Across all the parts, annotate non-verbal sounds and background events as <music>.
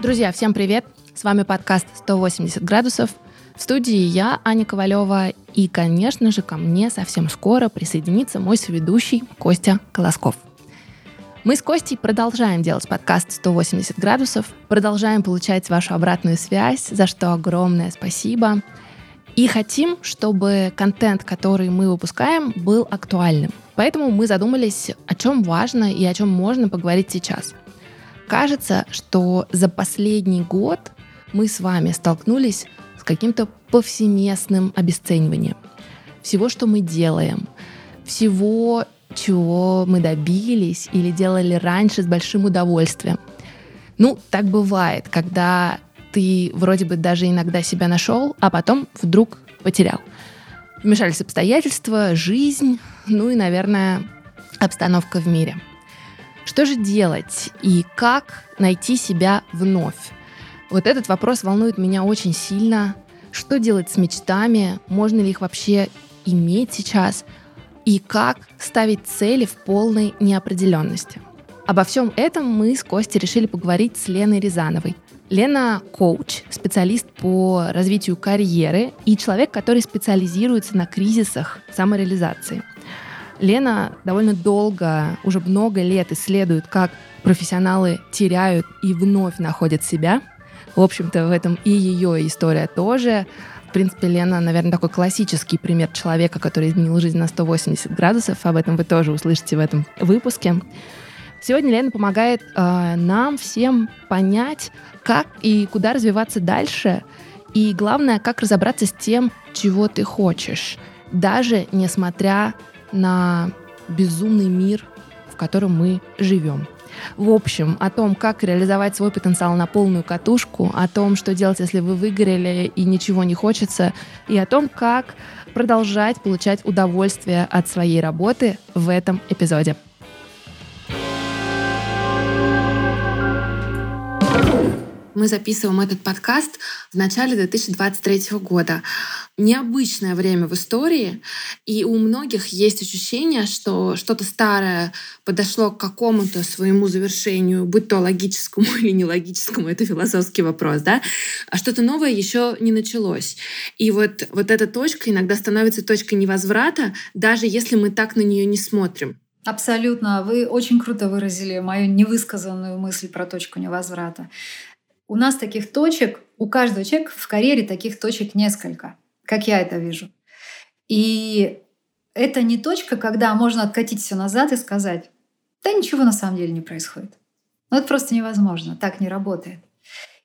Друзья, всем привет! С вами подкаст «180 градусов». В студии я, Аня Ковалева, и, конечно же, ко мне совсем скоро присоединится мой соведущий Костя Колосков. Мы с Костей продолжаем делать подкаст 180 градусов, продолжаем получать вашу обратную связь, за что огромное спасибо. И хотим, чтобы контент, который мы выпускаем, был актуальным. Поэтому мы задумались, о чем важно и о чем можно поговорить сейчас – Кажется, что за последний год мы с вами столкнулись с каким-то повсеместным обесцениванием всего, что мы делаем, всего, чего мы добились или делали раньше с большим удовольствием. Ну, так бывает, когда ты вроде бы даже иногда себя нашел, а потом вдруг потерял. Вмешались обстоятельства, жизнь, ну и, наверное, обстановка в мире – что же делать и как найти себя вновь? Вот этот вопрос волнует меня очень сильно. Что делать с мечтами? Можно ли их вообще иметь сейчас? И как ставить цели в полной неопределенности? Обо всем этом мы с Костей решили поговорить с Леной Рязановой. Лена – коуч, специалист по развитию карьеры и человек, который специализируется на кризисах самореализации – Лена довольно долго, уже много лет исследует, как профессионалы теряют и вновь находят себя. В общем-то, в этом и ее история тоже. В принципе, Лена, наверное, такой классический пример человека, который изменил жизнь на 180 градусов. Об этом вы тоже услышите в этом выпуске. Сегодня Лена помогает э, нам всем понять, как и куда развиваться дальше. И главное, как разобраться с тем, чего ты хочешь, даже несмотря на безумный мир, в котором мы живем. В общем, о том, как реализовать свой потенциал на полную катушку, о том, что делать, если вы выгорели и ничего не хочется, и о том, как продолжать получать удовольствие от своей работы в этом эпизоде. Мы записываем этот подкаст в начале 2023 года. Необычное время в истории, и у многих есть ощущение, что что-то старое подошло к какому-то своему завершению, будь то логическому <laughs> или нелогическому, это философский вопрос, да, а что-то новое еще не началось. И вот, вот эта точка иногда становится точкой невозврата, даже если мы так на нее не смотрим. Абсолютно. Вы очень круто выразили мою невысказанную мысль про точку невозврата. У нас таких точек, у каждого человека в карьере таких точек несколько, как я это вижу. И это не точка, когда можно откатить все назад и сказать, да ничего на самом деле не происходит. Ну, это просто невозможно, так не работает.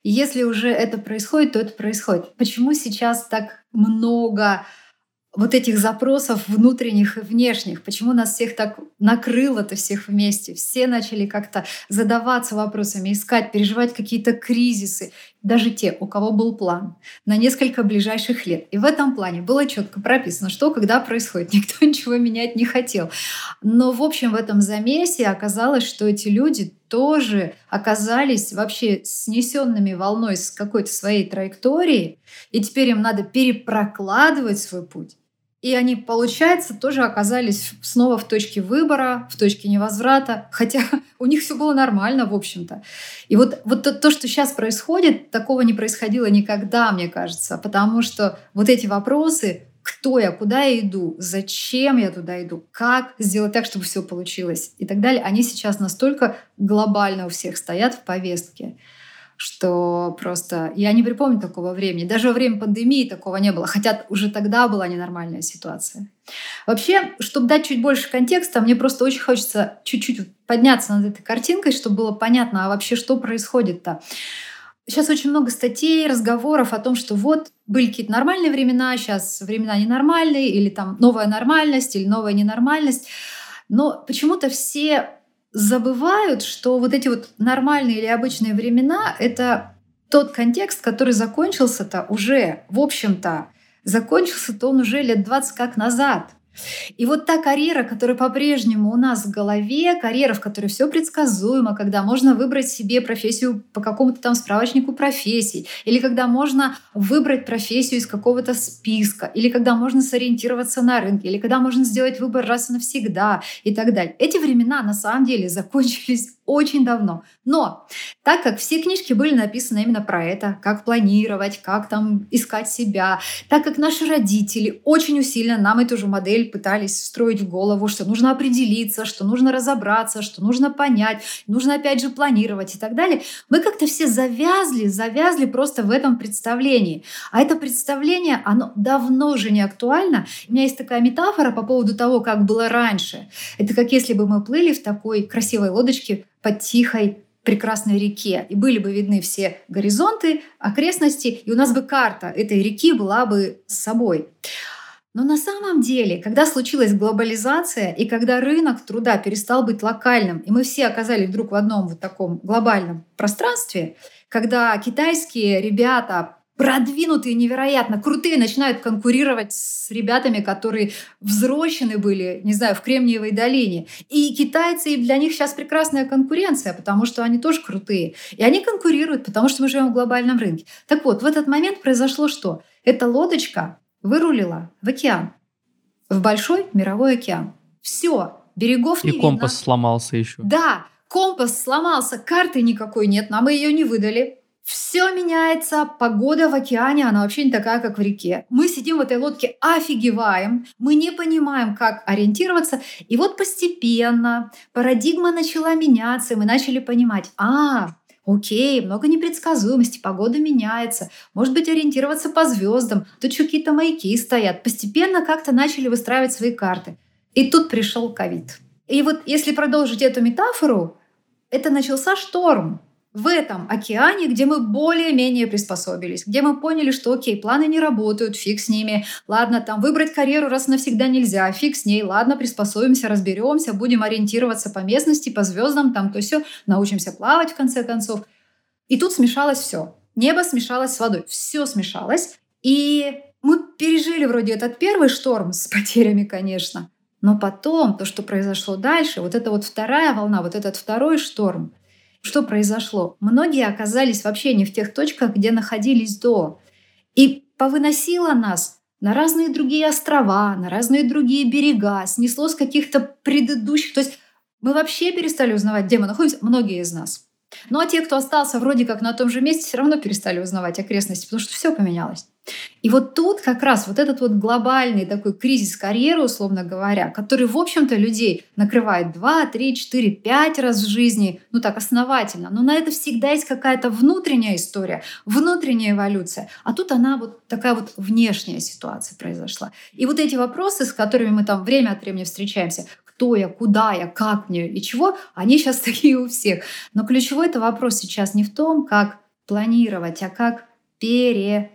И если уже это происходит, то это происходит. Почему сейчас так много вот этих запросов внутренних и внешних, почему нас всех так накрыло-то всех вместе. Все начали как-то задаваться вопросами, искать, переживать какие-то кризисы. Даже те, у кого был план на несколько ближайших лет. И в этом плане было четко прописано, что когда происходит. <laughs> Никто ничего менять не хотел. Но, в общем, в этом замесе оказалось, что эти люди тоже оказались вообще снесенными волной с какой-то своей траектории, и теперь им надо перепрокладывать свой путь. И они, получается, тоже оказались снова в точке выбора, в точке невозврата, <laughs> хотя у них все было нормально, в общем-то. И вот, вот то, то, что сейчас происходит, такого не происходило никогда, мне кажется, потому что вот эти вопросы, кто я, куда я иду, зачем я туда иду, как сделать так, чтобы все получилось и так далее, они сейчас настолько глобально у всех стоят в повестке что просто я не припомню такого времени. Даже во время пандемии такого не было, хотя уже тогда была ненормальная ситуация. Вообще, чтобы дать чуть больше контекста, мне просто очень хочется чуть-чуть подняться над этой картинкой, чтобы было понятно, а вообще что происходит-то. Сейчас очень много статей, разговоров о том, что вот были какие-то нормальные времена, сейчас времена ненормальные, или там новая нормальность, или новая ненормальность. Но почему-то все забывают, что вот эти вот нормальные или обычные времена — это тот контекст, который закончился-то уже, в общем-то, закончился-то он уже лет 20 как назад. И вот та карьера, которая по-прежнему у нас в голове, карьера, в которой все предсказуемо, когда можно выбрать себе профессию по какому-то там справочнику профессий, или когда можно выбрать профессию из какого-то списка, или когда можно сориентироваться на рынке, или когда можно сделать выбор раз и навсегда и так далее. Эти времена на самом деле закончились очень давно. Но так как все книжки были написаны именно про это, как планировать, как там искать себя, так как наши родители очень усиленно нам эту же модель пытались встроить в голову, что нужно определиться, что нужно разобраться, что нужно понять, нужно опять же планировать и так далее, мы как-то все завязли, завязли просто в этом представлении. А это представление, оно давно уже не актуально. У меня есть такая метафора по поводу того, как было раньше. Это как если бы мы плыли в такой красивой лодочке под тихой прекрасной реке, и были бы видны все горизонты, окрестности, и у нас бы карта этой реки была бы с собой. Но на самом деле, когда случилась глобализация и когда рынок труда перестал быть локальным, и мы все оказались вдруг в одном вот таком глобальном пространстве, когда китайские ребята продвинутые, невероятно крутые, начинают конкурировать с ребятами, которые взрослены были, не знаю, в Кремниевой долине. И китайцы, и для них сейчас прекрасная конкуренция, потому что они тоже крутые. И они конкурируют, потому что мы живем в глобальном рынке. Так вот, в этот момент произошло что? Эта лодочка вырулила в океан, в большой мировой океан. Все, берегов и не И компас видно. сломался еще. Да, компас сломался, карты никакой нет, нам ее не выдали. Все меняется, погода в океане, она вообще не такая, как в реке. Мы сидим в этой лодке, офигеваем, мы не понимаем, как ориентироваться. И вот постепенно парадигма начала меняться, и мы начали понимать, а, Окей, много непредсказуемости, погода меняется. Может быть, ориентироваться по звездам. Тут еще какие-то маяки стоят. Постепенно как-то начали выстраивать свои карты. И тут пришел ковид. И вот если продолжить эту метафору, это начался шторм в этом океане, где мы более-менее приспособились, где мы поняли, что окей, планы не работают, фиг с ними, ладно, там выбрать карьеру раз навсегда нельзя, фиг с ней, ладно, приспособимся, разберемся, будем ориентироваться по местности, по звездам, там то все, научимся плавать в конце концов. И тут смешалось все. Небо смешалось с водой, все смешалось. И мы пережили вроде этот первый шторм с потерями, конечно, но потом то, что произошло дальше, вот эта вот вторая волна, вот этот второй шторм, что произошло? Многие оказались вообще не в тех точках, где находились до. И повыносило нас на разные другие острова, на разные другие берега, снесло с каких-то предыдущих. То есть мы вообще перестали узнавать, где мы находимся, многие из нас. Ну а те, кто остался вроде как на том же месте, все равно перестали узнавать окрестности, потому что все поменялось. И вот тут как раз вот этот вот глобальный такой кризис карьеры, условно говоря, который, в общем-то, людей накрывает 2, 3, 4, 5 раз в жизни, ну так основательно. Но на это всегда есть какая-то внутренняя история, внутренняя эволюция. А тут она вот такая вот внешняя ситуация произошла. И вот эти вопросы, с которыми мы там время от времени встречаемся, кто я, куда я, как мне и чего, они сейчас <laughs> такие у всех. Но ключевой это вопрос сейчас не в том, как планировать, а как пере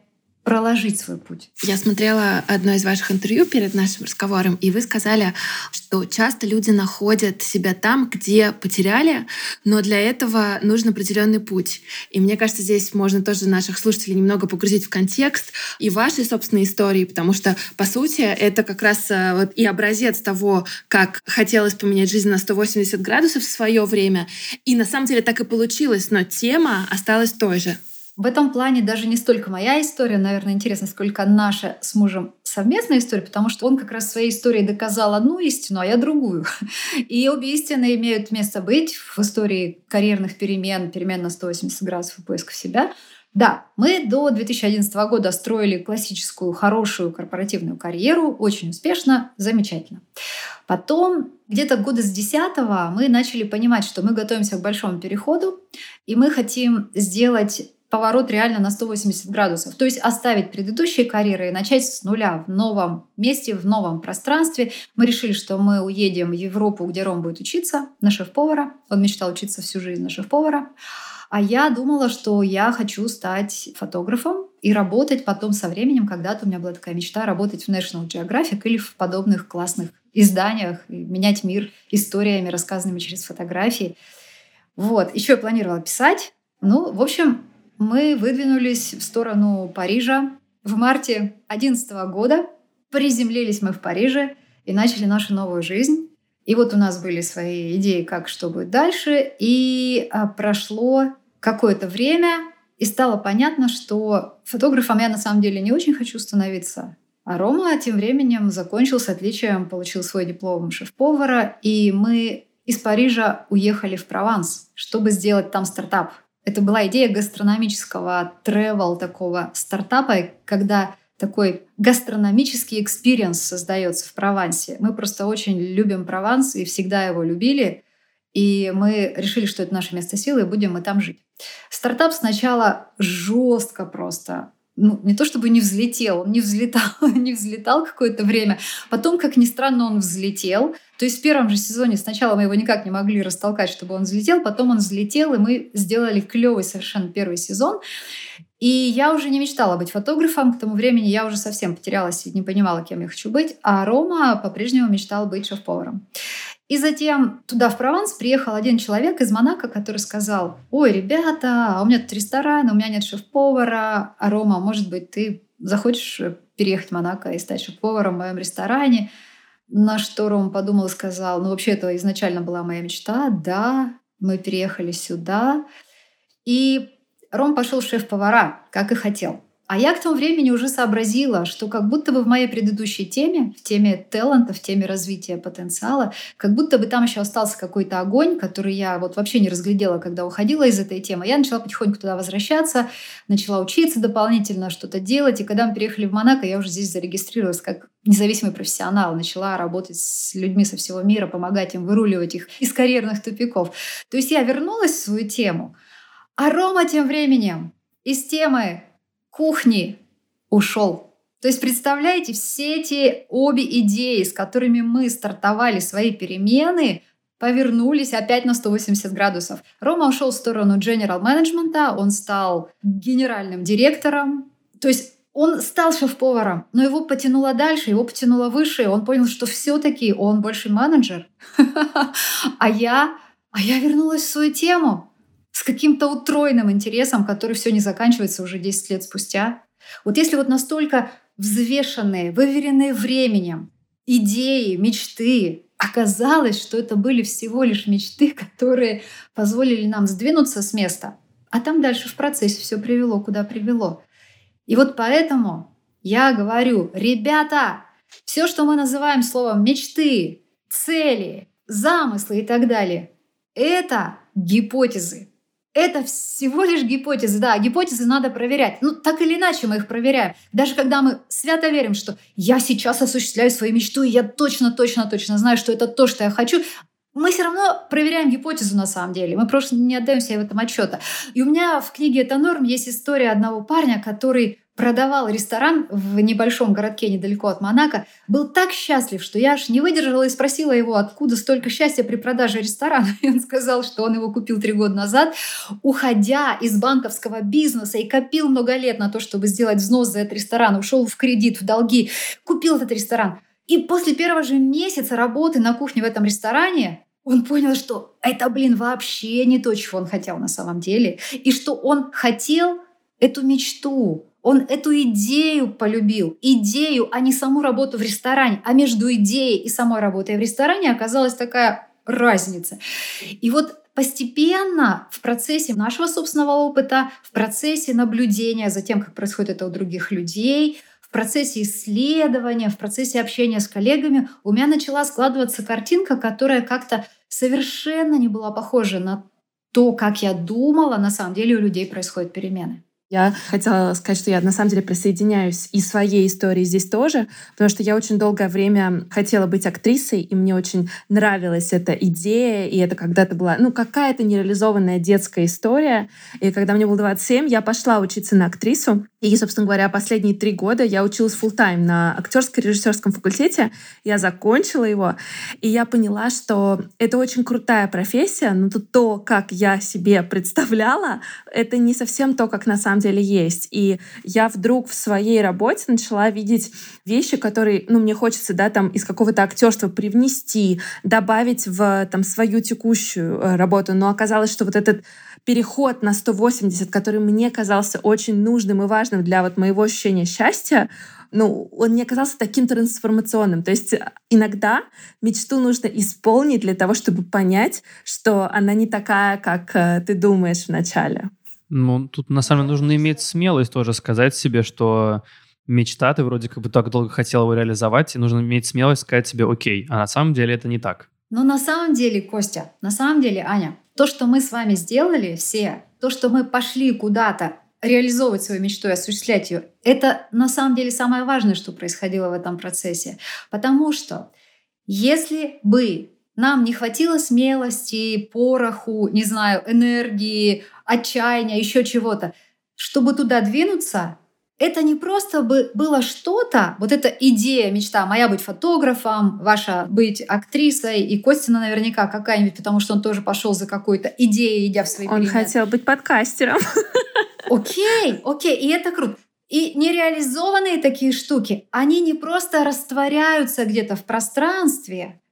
проложить свой путь. Я смотрела одно из ваших интервью перед нашим разговором, и вы сказали, что часто люди находят себя там, где потеряли, но для этого нужен определенный путь. И мне кажется, здесь можно тоже наших слушателей немного погрузить в контекст и вашей собственной истории, потому что, по сути, это как раз э, вот и образец того, как хотелось поменять жизнь на 180 градусов в свое время. И на самом деле так и получилось, но тема осталась той же. В этом плане даже не столько моя история, наверное, интересно, сколько наша с мужем совместная история, потому что он как раз своей историей доказал одну истину, а я другую. <laughs> И обе истины имеют место быть в истории карьерных перемен, перемен на 180 градусов и поисков себя. Да, мы до 2011 года строили классическую, хорошую корпоративную карьеру, очень успешно, замечательно. Потом, где-то года с 10 мы начали понимать, что мы готовимся к большому переходу, и мы хотим сделать поворот реально на 180 градусов. То есть оставить предыдущие карьеры и начать с нуля в новом месте, в новом пространстве. Мы решили, что мы уедем в Европу, где Ром будет учиться на шеф-повара. Он мечтал учиться всю жизнь на шеф-повара. А я думала, что я хочу стать фотографом и работать потом со временем. Когда-то у меня была такая мечта работать в National Geographic или в подобных классных изданиях, менять мир историями, рассказанными через фотографии. Вот. Еще я планировала писать. Ну, в общем, мы выдвинулись в сторону Парижа в марте 2011 года. Приземлились мы в Париже. и начали нашу новую жизнь. И вот у нас были свои идеи, как что будет дальше. И а, прошло какое-то время, и стало понятно, что фотографом я на самом деле не очень хочу становиться. А Рома тем временем закончил с отличием, получил свой диплом шеф-повара, и мы из Парижа уехали в Прованс, чтобы сделать там стартап. Это была идея гастрономического travel такого стартапа, когда такой гастрономический experience создается в Провансе. Мы просто очень любим Прованс и всегда его любили. И мы решили, что это наше место силы, и будем мы там жить. Стартап сначала жестко просто ну, не то чтобы не взлетел, он не взлетал, <laughs> не взлетал какое-то время. Потом, как ни странно, он взлетел. То есть в первом же сезоне сначала мы его никак не могли растолкать, чтобы он взлетел, потом он взлетел, и мы сделали клевый совершенно первый сезон. И я уже не мечтала быть фотографом. К тому времени я уже совсем потерялась и не понимала, кем я хочу быть. А Рома по-прежнему мечтал быть шеф-поваром. И затем туда, в Прованс, приехал один человек из Монако, который сказал, ой, ребята, а у меня тут ресторан, у меня нет шеф-повара, а Рома, может быть, ты захочешь переехать в Монако и стать шеф-поваром в моем ресторане? На что Рома подумал и сказал, ну вообще это изначально была моя мечта, да, мы переехали сюда. И Ром пошел шеф-повара, как и хотел. А я к тому времени уже сообразила, что как будто бы в моей предыдущей теме, в теме таланта, в теме развития потенциала, как будто бы там еще остался какой-то огонь, который я вот вообще не разглядела, когда уходила из этой темы. Я начала потихоньку туда возвращаться, начала учиться дополнительно, что-то делать. И когда мы переехали в Монако, я уже здесь зарегистрировалась как независимый профессионал, начала работать с людьми со всего мира, помогать им выруливать их из карьерных тупиков. То есть я вернулась в свою тему, а Рома тем временем из темы кухни ушел. То есть, представляете, все эти обе идеи, с которыми мы стартовали свои перемены, повернулись опять на 180 градусов. Рома ушел в сторону general менеджмента, он стал генеральным директором. То есть он стал шеф-поваром, но его потянуло дальше, его потянуло выше, и он понял, что все-таки он больше менеджер. <laughs> А я, а я вернулась в свою тему с каким-то утроенным интересом, который все не заканчивается уже 10 лет спустя. Вот если вот настолько взвешенные, выверенные временем идеи, мечты, оказалось, что это были всего лишь мечты, которые позволили нам сдвинуться с места, а там дальше в процессе все привело, куда привело. И вот поэтому я говорю, ребята, все, что мы называем словом мечты, цели, замыслы и так далее, это гипотезы. Это всего лишь гипотезы. Да, гипотезы надо проверять. Ну, так или иначе мы их проверяем. Даже когда мы свято верим, что я сейчас осуществляю свою мечту, и я точно, точно, точно знаю, что это то, что я хочу, мы все равно проверяем гипотезу на самом деле. Мы просто не отдаем себе в этом отчета. И у меня в книге «Это норм» есть история одного парня, который продавал ресторан в небольшом городке недалеко от Монако, был так счастлив, что я аж не выдержала и спросила его, откуда столько счастья при продаже ресторана. <laughs> И он сказал, что он его купил три года назад, уходя из банковского бизнеса и копил много лет на то, чтобы сделать взнос за этот ресторан, ушел в кредит, в долги, купил этот ресторан. И после первого же месяца работы на кухне в этом ресторане он понял, что это, блин, вообще не то, чего он хотел на самом деле. И что он хотел эту мечту, он эту идею полюбил. Идею, а не саму работу в ресторане. А между идеей и самой работой в ресторане оказалась такая разница. И вот постепенно в процессе нашего собственного опыта, в процессе наблюдения за тем, как происходит это у других людей, в процессе исследования, в процессе общения с коллегами у меня начала складываться картинка, которая как-то совершенно не была похожа на то, как я думала, на самом деле у людей происходят перемены. Я хотела сказать, что я на самом деле присоединяюсь и своей истории здесь тоже, потому что я очень долгое время хотела быть актрисой, и мне очень нравилась эта идея, и это когда-то была, ну, какая-то нереализованная детская история. И когда мне было 27, я пошла учиться на актрису, и, собственно говоря, последние три года я училась full тайм на актерско-режиссерском факультете. Я закончила его, и я поняла, что это очень крутая профессия, но то, как я себе представляла, это не совсем то, как на самом самом деле есть. И я вдруг в своей работе начала видеть вещи, которые, ну, мне хочется, да, там из какого-то актерства привнести, добавить в там свою текущую э, работу. Но оказалось, что вот этот переход на 180, который мне казался очень нужным и важным для вот моего ощущения счастья, ну, он не оказался таким трансформационным. То есть иногда мечту нужно исполнить для того, чтобы понять, что она не такая, как э, ты думаешь вначале. Ну, тут на самом деле нужно иметь смелость тоже сказать себе, что мечта, ты вроде как бы так долго хотел его реализовать, и нужно иметь смелость сказать себе «Окей», а на самом деле это не так. Но на самом деле, Костя, на самом деле, Аня, то, что мы с вами сделали все, то, что мы пошли куда-то реализовывать свою мечту и осуществлять ее, это на самом деле самое важное, что происходило в этом процессе. Потому что если бы нам не хватило смелости, пороху, не знаю, энергии, отчаяния, еще чего-то, чтобы туда двинуться, это не просто бы было что-то, вот эта идея, мечта моя быть фотографом, ваша быть актрисой, и Костина наверняка какая-нибудь, потому что он тоже пошел за какой-то идеей, идя в свои Он перемены. хотел быть подкастером. <laughs> Окей, окей, и это круто. И нереализованные такие штуки, они не просто растворяются где-то в пространстве,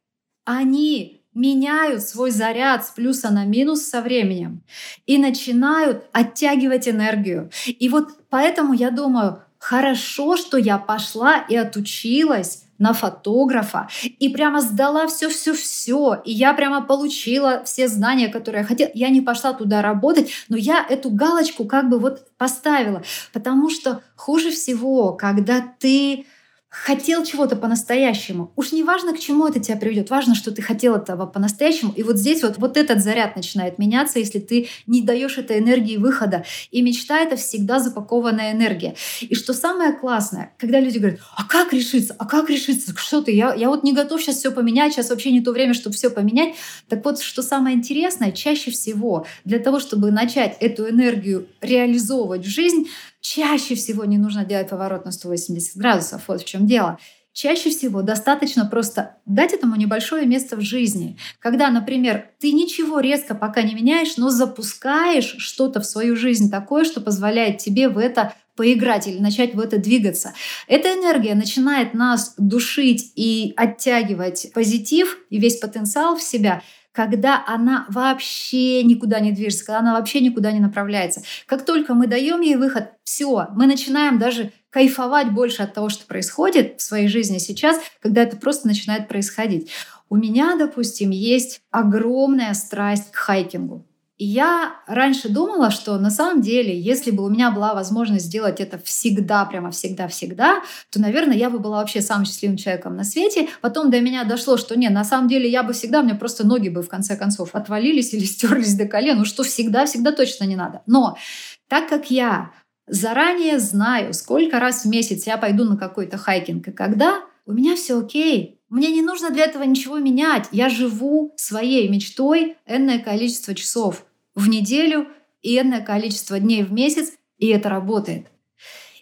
они меняют свой заряд с плюса на минус со временем и начинают оттягивать энергию. И вот поэтому я думаю, хорошо, что я пошла и отучилась на фотографа и прямо сдала все-все-все. И я прямо получила все знания, которые я хотела. Я не пошла туда работать, но я эту галочку как бы вот поставила. Потому что хуже всего, когда ты хотел чего-то по-настоящему. Уж не важно, к чему это тебя приведет, важно, что ты хотел этого по-настоящему. И вот здесь вот, вот этот заряд начинает меняться, если ты не даешь этой энергии выхода. И мечта — это всегда запакованная энергия. И что самое классное, когда люди говорят, а как решиться, а как решиться, что ты, я, я вот не готов сейчас все поменять, сейчас вообще не то время, чтобы все поменять. Так вот, что самое интересное, чаще всего для того, чтобы начать эту энергию реализовывать в жизнь, чаще всего не нужно делать поворот на 180 градусов. Вот в чем дело. Чаще всего достаточно просто дать этому небольшое место в жизни. Когда, например, ты ничего резко пока не меняешь, но запускаешь что-то в свою жизнь такое, что позволяет тебе в это поиграть или начать в это двигаться. Эта энергия начинает нас душить и оттягивать позитив и весь потенциал в себя когда она вообще никуда не движется, когда она вообще никуда не направляется. Как только мы даем ей выход, все, мы начинаем даже кайфовать больше от того, что происходит в своей жизни сейчас, когда это просто начинает происходить. У меня, допустим, есть огромная страсть к хайкингу. И я раньше думала, что на самом деле, если бы у меня была возможность сделать это всегда, прямо всегда-всегда, то, наверное, я бы была вообще самым счастливым человеком на свете. Потом до меня дошло, что нет, на самом деле я бы всегда, мне просто ноги бы в конце концов отвалились или <laughs> стерлись до колен, ну что всегда-всегда точно не надо. Но так как я заранее знаю, сколько раз в месяц я пойду на какой-то хайкинг и когда, у меня все окей. Мне не нужно для этого ничего менять. Я живу своей мечтой энное количество часов в неделю и энное количество дней в месяц, и это работает.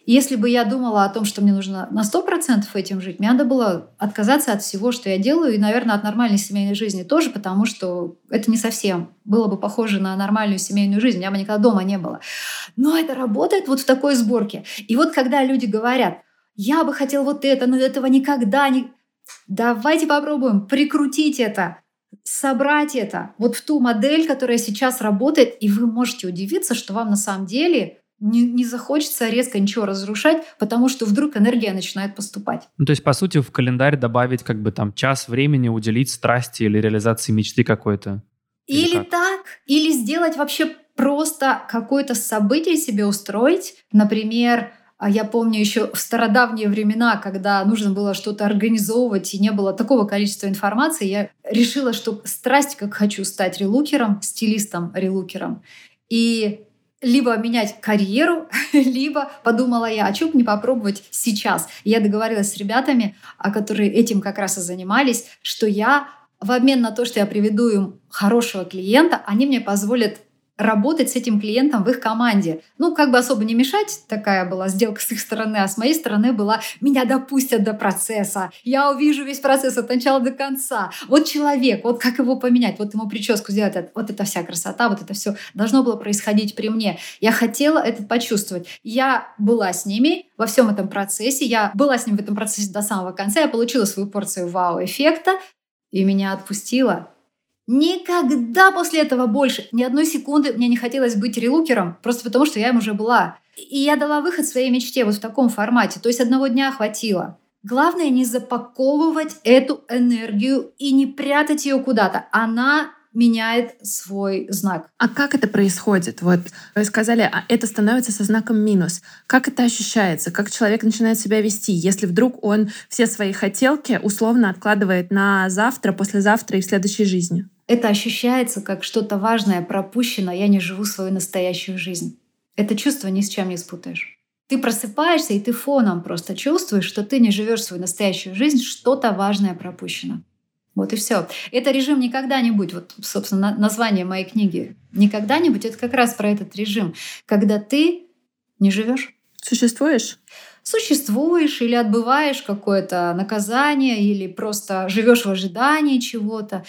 Если бы я думала о том, что мне нужно на 100% этим жить, мне надо было отказаться от всего, что я делаю, и, наверное, от нормальной семейной жизни тоже, потому что это не совсем было бы похоже на нормальную семейную жизнь. У меня бы никогда дома не было. Но это работает вот в такой сборке. И вот когда люди говорят, я бы хотел вот это, но этого никогда не... Давайте попробуем прикрутить это, собрать это вот в ту модель, которая сейчас работает, и вы можете удивиться, что вам на самом деле не, не захочется резко ничего разрушать, потому что вдруг энергия начинает поступать. Ну, то есть, по сути, в календарь добавить как бы там час времени уделить страсти или реализации мечты какой-то. Или, или так, или сделать вообще просто какое-то событие себе устроить. Например, я помню еще в стародавние времена, когда нужно было что-то организовывать и не было такого количества информации, я решила, что страсть, как хочу стать релукером, стилистом релукером. И либо менять карьеру, <laughs> либо подумала я, а что бы не попробовать сейчас. Я договорилась с ребятами, а которые этим как раз и занимались, что я в обмен на то, что я приведу им хорошего клиента, они мне позволят работать с этим клиентом в их команде. Ну, как бы особо не мешать, такая была сделка с их стороны, а с моей стороны была, меня допустят до процесса, я увижу весь процесс от начала до конца. Вот человек, вот как его поменять, вот ему прическу сделать, вот это вся красота, вот это все должно было происходить при мне. Я хотела это почувствовать. Я была с ними во всем этом процессе, я была с ним в этом процессе до самого конца, я получила свою порцию вау-эффекта, и меня отпустила Никогда после этого больше, ни одной секунды мне не хотелось быть релукером, просто потому что я им уже была. И я дала выход своей мечте вот в таком формате. То есть одного дня хватило. Главное не запаковывать эту энергию и не прятать ее куда-то. Она меняет свой знак. А как это происходит? Вот вы сказали, а это становится со знаком минус. Как это ощущается? Как человек начинает себя вести, если вдруг он все свои хотелки условно откладывает на завтра, послезавтра и в следующей жизни? Это ощущается как что-то важное пропущено, я не живу свою настоящую жизнь. Это чувство ни с чем не спутаешь. Ты просыпаешься, и ты фоном просто чувствуешь, что ты не живешь свою настоящую жизнь, что-то важное пропущено. Вот и все. Это режим никогда не будет. Вот, собственно, название моей книги никогда не будет. Это как раз про этот режим, когда ты не живешь. Существуешь? Существуешь или отбываешь какое-то наказание, или просто живешь в ожидании чего-то.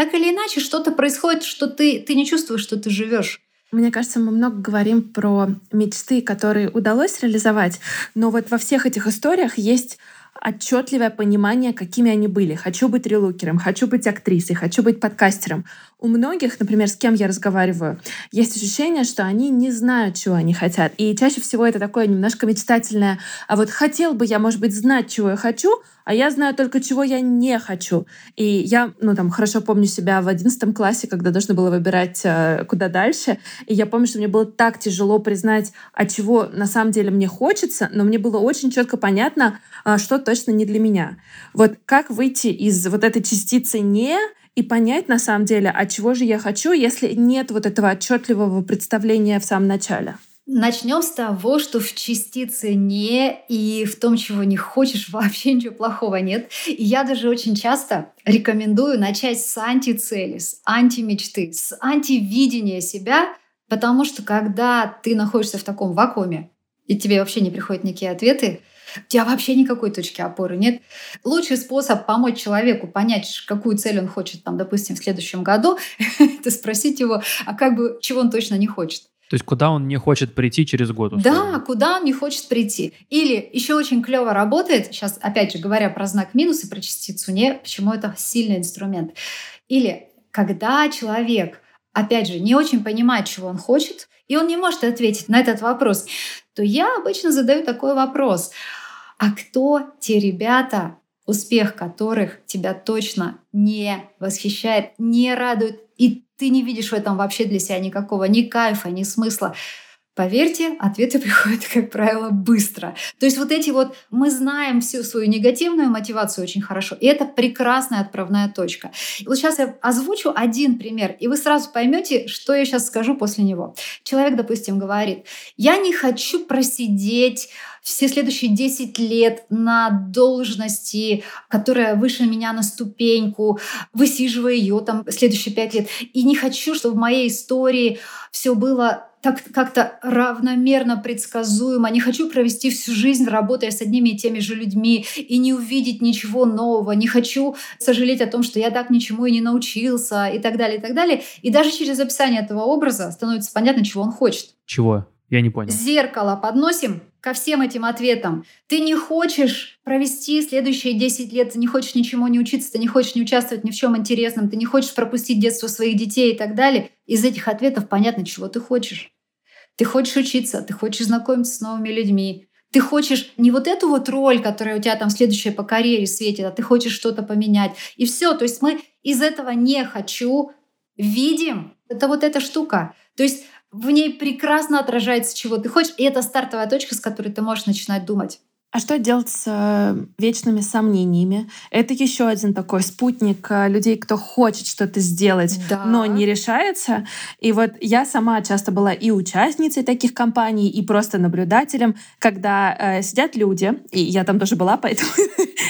Так или иначе, что-то происходит, что ты, ты не чувствуешь, что ты живешь. Мне кажется, мы много говорим про мечты, которые удалось реализовать, но вот во всех этих историях есть отчетливое понимание, какими они были. Хочу быть релукером, хочу быть актрисой, хочу быть подкастером. У многих, например, с кем я разговариваю, есть ощущение, что они не знают, чего они хотят. И чаще всего это такое немножко мечтательное. А вот хотел бы я, может быть, знать, чего я хочу, а я знаю только, чего я не хочу. И я, ну, там, хорошо помню себя в одиннадцатом классе, когда нужно было выбирать, э, куда дальше. И я помню, что мне было так тяжело признать, а чего на самом деле мне хочется, но мне было очень четко понятно, а, что точно не для меня. Вот как выйти из вот этой частицы «не» и понять на самом деле, а чего же я хочу, если нет вот этого отчетливого представления в самом начале. Начнем с того, что в частице «не» и в том, чего не хочешь, <laughs> вообще ничего плохого нет. И я даже очень часто рекомендую начать с антицели, с антимечты, с антивидения себя, потому что когда ты находишься в таком вакууме, и тебе вообще не приходят никакие ответы, у тебя вообще никакой точки опоры нет. Лучший способ помочь человеку понять, какую цель он хочет, там, допустим, в следующем году, <laughs> это спросить его, а как бы, чего он точно не хочет. То есть куда он не хочет прийти через год? Условно. Да, куда он не хочет прийти. Или еще очень клево работает, сейчас опять же говоря про знак минус и про частицу не, почему это сильный инструмент. Или когда человек, опять же, не очень понимает, чего он хочет, и он не может ответить на этот вопрос, то я обычно задаю такой вопрос – а кто те ребята, успех которых тебя точно не восхищает, не радует, и ты не видишь в этом вообще для себя никакого ни кайфа, ни смысла. Поверьте, ответы <laughs> приходят, как правило, быстро. То есть вот эти вот, мы знаем всю свою негативную мотивацию очень хорошо, и это прекрасная отправная точка. Вот сейчас я озвучу один пример, и вы сразу поймете, что я сейчас скажу после него. Человек, допустим, говорит, я не хочу просидеть все следующие 10 лет на должности, которая выше меня на ступеньку, высиживая ее там следующие 5 лет. И не хочу, чтобы в моей истории все было так как-то равномерно предсказуемо. Не хочу провести всю жизнь, работая с одними и теми же людьми, и не увидеть ничего нового. Не хочу сожалеть о том, что я так ничему и не научился, и так далее, и так далее. И даже через описание этого образа становится понятно, чего он хочет. Чего? Я не понял. Зеркало подносим ко всем этим ответам. Ты не хочешь провести следующие 10 лет, ты не хочешь ничему не учиться, ты не хочешь не участвовать ни в чем интересном, ты не хочешь пропустить детство своих детей и так далее. Из этих ответов понятно, чего ты хочешь. Ты хочешь учиться, ты хочешь знакомиться с новыми людьми, ты хочешь не вот эту вот роль, которая у тебя там следующая по карьере светит, а ты хочешь что-то поменять. И все. То есть мы из этого не хочу видим. Это вот эта штука. То есть в ней прекрасно отражается, чего ты хочешь, и это стартовая точка, с которой ты можешь начинать думать. А что делать с э, вечными сомнениями? Это еще один такой спутник э, людей, кто хочет что-то сделать, да. но не решается. И вот я сама часто была и участницей таких компаний, и просто наблюдателем, когда э, сидят люди, и я там тоже была, <laughs> поэтому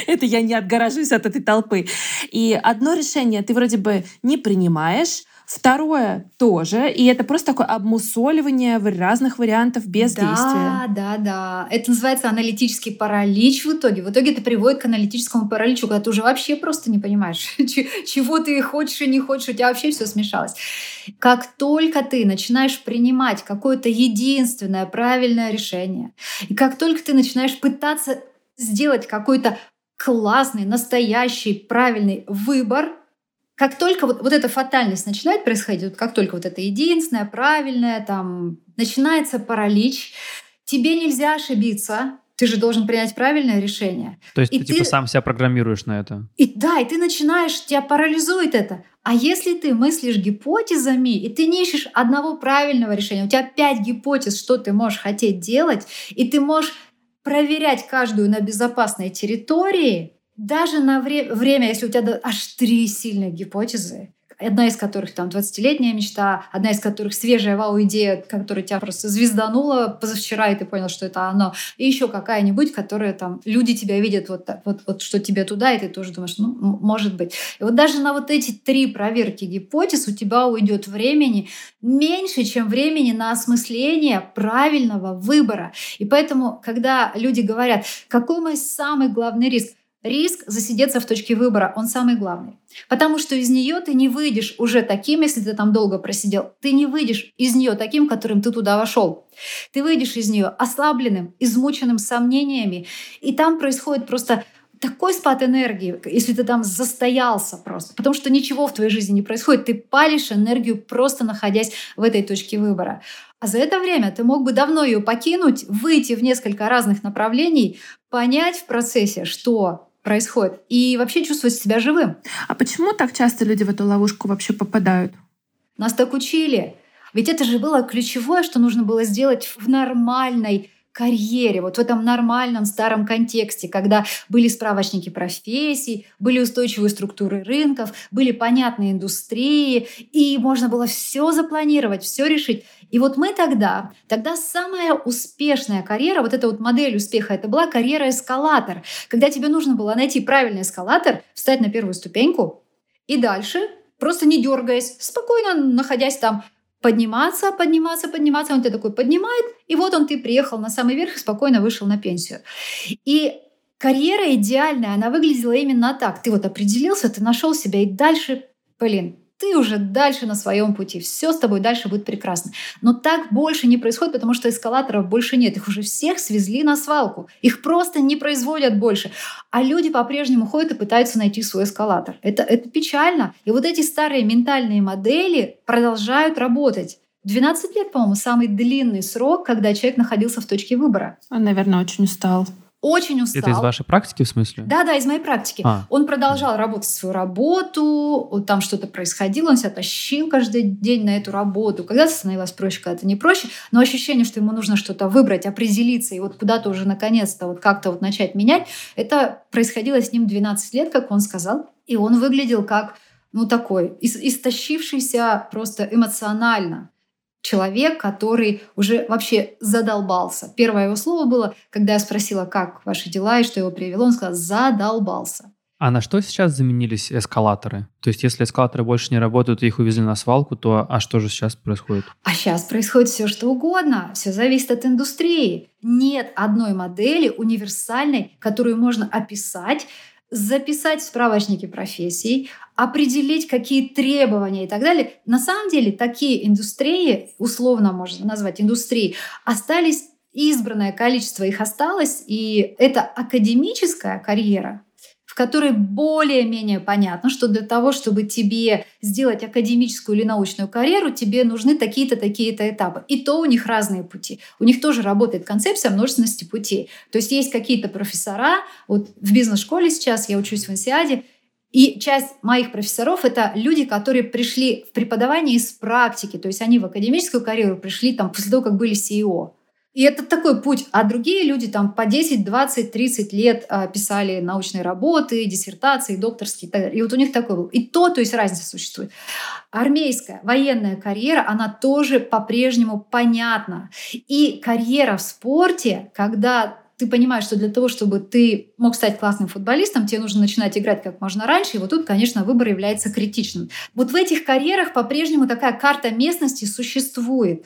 это я не отгоражусь от этой толпы. И одно решение ты вроде бы не принимаешь, Второе тоже, и это просто такое обмусоливание разных вариантов без да, действия. Да, да, да. Это называется аналитический паралич в итоге. В итоге это приводит к аналитическому параличу, когда ты уже вообще просто не понимаешь, <laughs> чего ты хочешь и не хочешь, у тебя вообще все смешалось. Как только ты начинаешь принимать какое-то единственное правильное решение, и как только ты начинаешь пытаться сделать какой-то классный, настоящий, правильный выбор, как только вот, вот эта фатальность начинает происходить, вот как только вот это единственное, правильное, там начинается паралич, тебе нельзя ошибиться, ты же должен принять правильное решение. То есть и ты, ты типа сам себя программируешь на это. И да, и ты начинаешь, тебя парализует это. А если ты мыслишь гипотезами, и ты не ищешь одного правильного решения, у тебя пять гипотез, что ты можешь хотеть делать, и ты можешь проверять каждую на безопасной территории, даже на вре- время, если у тебя аж три сильные гипотезы, одна из которых там 20-летняя мечта, одна из которых свежая вау-идея, которая тебя просто звезданула позавчера, и ты понял, что это оно, и еще какая-нибудь, которая там, люди тебя видят вот так, вот, вот что тебе туда, и ты тоже думаешь, ну, может быть. И вот даже на вот эти три проверки гипотез у тебя уйдет времени меньше, чем времени на осмысление правильного выбора. И поэтому, когда люди говорят, какой мой самый главный риск, Риск засидеться в точке выбора, он самый главный. Потому что из нее ты не выйдешь уже таким, если ты там долго просидел. Ты не выйдешь из нее таким, которым ты туда вошел. Ты выйдешь из нее ослабленным, измученным сомнениями. И там происходит просто такой спад энергии, если ты там застоялся просто, потому что ничего в твоей жизни не происходит, ты палишь энергию просто находясь в этой точке выбора. А за это время ты мог бы давно ее покинуть, выйти в несколько разных направлений, понять в процессе, что происходит, и вообще чувствовать себя живым. А почему так часто люди в эту ловушку вообще попадают? Нас так учили. Ведь это же было ключевое, что нужно было сделать в нормальной карьере, вот в этом нормальном старом контексте, когда были справочники профессий, были устойчивые структуры рынков, были понятные индустрии, и можно было все запланировать, все решить. И вот мы тогда, тогда самая успешная карьера, вот эта вот модель успеха, это была карьера эскалатор, когда тебе нужно было найти правильный эскалатор, встать на первую ступеньку и дальше, просто не дергаясь, спокойно находясь там, подниматься, подниматься, подниматься. Он тебя такой поднимает, и вот он, ты приехал на самый верх и спокойно вышел на пенсию. И карьера идеальная, она выглядела именно так. Ты вот определился, ты нашел себя, и дальше, блин, ты уже дальше на своем пути. Все с тобой дальше будет прекрасно. Но так больше не происходит, потому что эскалаторов больше нет. Их уже всех свезли на свалку. Их просто не производят больше. А люди по-прежнему ходят и пытаются найти свой эскалатор. Это, это печально. И вот эти старые ментальные модели продолжают работать. 12 лет, по-моему, самый длинный срок, когда человек находился в точке выбора. Он, наверное, очень устал очень устал. Это из вашей практики в смысле? Да, да, из моей практики. А. Он продолжал работать свою работу, там что-то происходило, он себя тащил каждый день на эту работу. Когда-то становилось проще, когда-то не проще, но ощущение, что ему нужно что-то выбрать, определиться и вот куда-то уже наконец-то вот как-то вот начать менять, это происходило с ним 12 лет, как он сказал, и он выглядел как ну такой, истощившийся просто эмоционально человек, который уже вообще задолбался. Первое его слово было, когда я спросила, как ваши дела и что его привело, он сказал «задолбался». А на что сейчас заменились эскалаторы? То есть, если эскалаторы больше не работают и их увезли на свалку, то а что же сейчас происходит? А сейчас происходит все что угодно. Все зависит от индустрии. Нет одной модели универсальной, которую можно описать, записать в справочнике профессий, определить, какие требования и так далее. На самом деле такие индустрии, условно можно назвать индустрии, остались избранное количество их осталось, и это академическая карьера, в которой более-менее понятно, что для того, чтобы тебе сделать академическую или научную карьеру, тебе нужны такие-то, такие-то этапы. И то у них разные пути. У них тоже работает концепция множественности путей. То есть есть какие-то профессора, вот в бизнес-школе сейчас я учусь в Инсиаде, и часть моих профессоров — это люди, которые пришли в преподавание из практики, то есть они в академическую карьеру пришли там после того, как были CEO. И это такой путь. А другие люди там по 10, 20, 30 лет а, писали научные работы, диссертации, докторские. И, вот у них такой был. И то, то есть разница существует. Армейская, военная карьера, она тоже по-прежнему понятна. И карьера в спорте, когда ты понимаешь, что для того, чтобы ты мог стать классным футболистом, тебе нужно начинать играть как можно раньше, и вот тут, конечно, выбор является критичным. Вот в этих карьерах по-прежнему такая карта местности существует,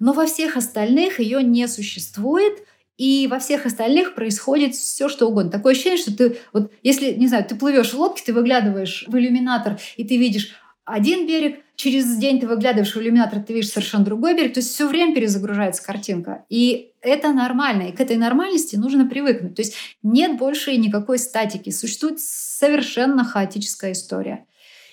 но во всех остальных ее не существует, и во всех остальных происходит все, что угодно. Такое ощущение, что ты, вот если, не знаю, ты плывешь в лодке, ты выглядываешь в иллюминатор, и ты видишь один берег, через день ты выглядываешь в иллюминатор, ты видишь совершенно другой берег, то есть все время перезагружается картинка. И это нормально, и к этой нормальности нужно привыкнуть. То есть нет больше никакой статики, существует совершенно хаотическая история.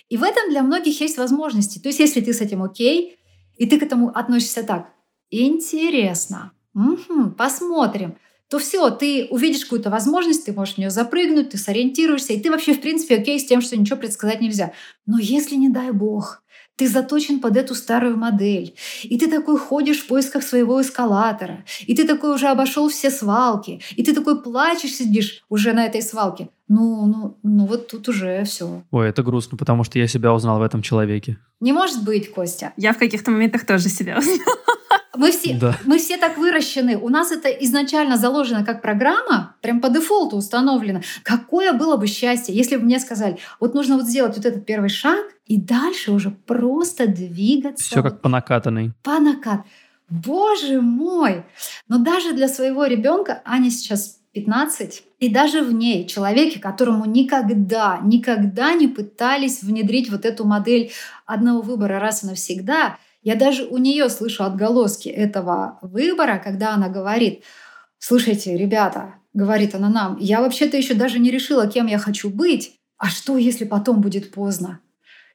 И в этом для многих есть возможности. То есть если ты с этим окей, и ты к этому относишься так, интересно, угу, посмотрим, то все, ты увидишь какую-то возможность, ты можешь в нее запрыгнуть, ты сориентируешься, и ты вообще, в принципе, окей с тем, что ничего предсказать нельзя. Но если, не дай бог, ты заточен под эту старую модель, и ты такой ходишь в поисках своего эскалатора, и ты такой уже обошел все свалки, и ты такой плачешь, сидишь уже на этой свалке. Ну, ну, ну вот тут уже все. Ой, это грустно, потому что я себя узнал в этом человеке. Не может быть, Костя. Я в каких-то моментах тоже себя <laughs> узнала. Мы все, да. мы все так выращены. У нас это изначально заложено как программа, прям по дефолту установлено. Какое было бы счастье, если бы мне сказали, вот нужно вот сделать вот этот первый шаг, и дальше уже просто двигаться. Все как по накатанной. По накат. Боже мой! Но даже для своего ребенка, Аня сейчас 15, и даже в ней человеке, которому никогда, никогда не пытались внедрить вот эту модель одного выбора раз и навсегда — я даже у нее слышу отголоски этого выбора, когда она говорит, слушайте, ребята, говорит она нам, я вообще-то еще даже не решила, кем я хочу быть, а что, если потом будет поздно?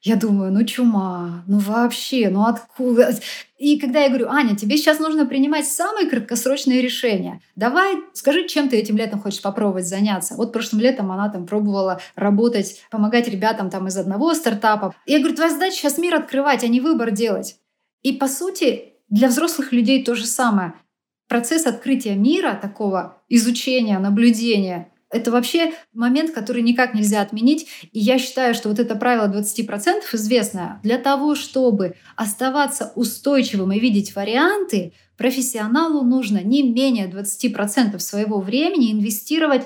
Я думаю, ну чума, ну вообще, ну откуда? И когда я говорю, Аня, тебе сейчас нужно принимать самые краткосрочные решения. Давай, скажи, чем ты этим летом хочешь попробовать заняться. Вот прошлым летом она там пробовала работать, помогать ребятам там из одного стартапа. Я говорю, твоя задача сейчас мир открывать, а не выбор делать. И по сути для взрослых людей то же самое. Процесс открытия мира, такого изучения, наблюдения, это вообще момент, который никак нельзя отменить. И я считаю, что вот это правило 20% известное. Для того, чтобы оставаться устойчивым и видеть варианты, профессионалу нужно не менее 20% своего времени инвестировать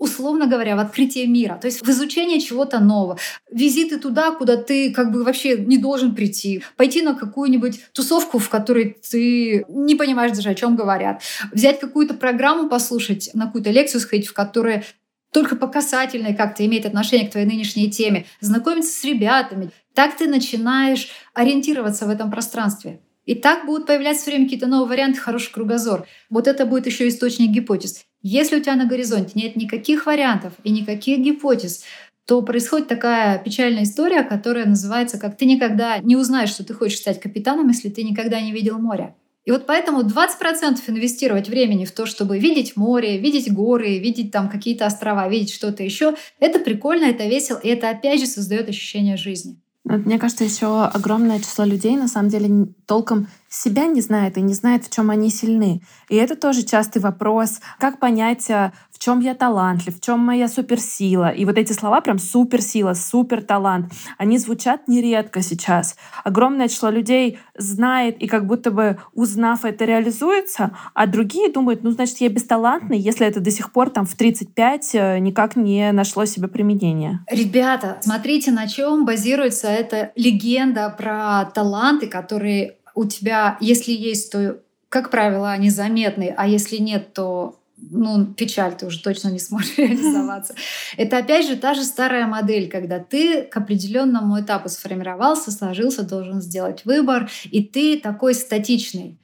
условно говоря, в открытие мира, то есть в изучение чего-то нового, визиты туда, куда ты как бы вообще не должен прийти, пойти на какую-нибудь тусовку, в которой ты не понимаешь даже, о чем говорят, взять какую-то программу послушать, на какую-то лекцию сходить, в которой только по касательной как-то имеет отношение к твоей нынешней теме, знакомиться с ребятами. Так ты начинаешь ориентироваться в этом пространстве. И так будут появляться все время какие-то новые варианты, хороший кругозор. Вот это будет еще источник гипотез. Если у тебя на горизонте нет никаких вариантов и никаких гипотез, то происходит такая печальная история, которая называется как «ты никогда не узнаешь, что ты хочешь стать капитаном, если ты никогда не видел моря». И вот поэтому 20% инвестировать времени в то, чтобы видеть море, видеть горы, видеть там какие-то острова, видеть что-то еще, это прикольно, это весело, и это опять же создает ощущение жизни. Мне кажется, еще огромное число людей на самом деле толком себя не знает и не знает, в чем они сильны. И это тоже частый вопрос, как понять, э, чем я талантлив, в чем моя суперсила. И вот эти слова прям суперсила, суперталант, они звучат нередко сейчас. Огромное число людей знает и как будто бы узнав это реализуется, а другие думают, ну значит я бесталантный, если это до сих пор там в 35 э, никак не нашло себе применения. Ребята, смотрите, на чем базируется эта легенда про таланты, которые у тебя, если есть, то, как правило, они заметны, а если нет, то ну, печаль, ты уже точно не сможешь <laughs> реализоваться. Это опять же та же старая модель, когда ты к определенному этапу сформировался, сложился, должен сделать выбор, и ты такой статичный.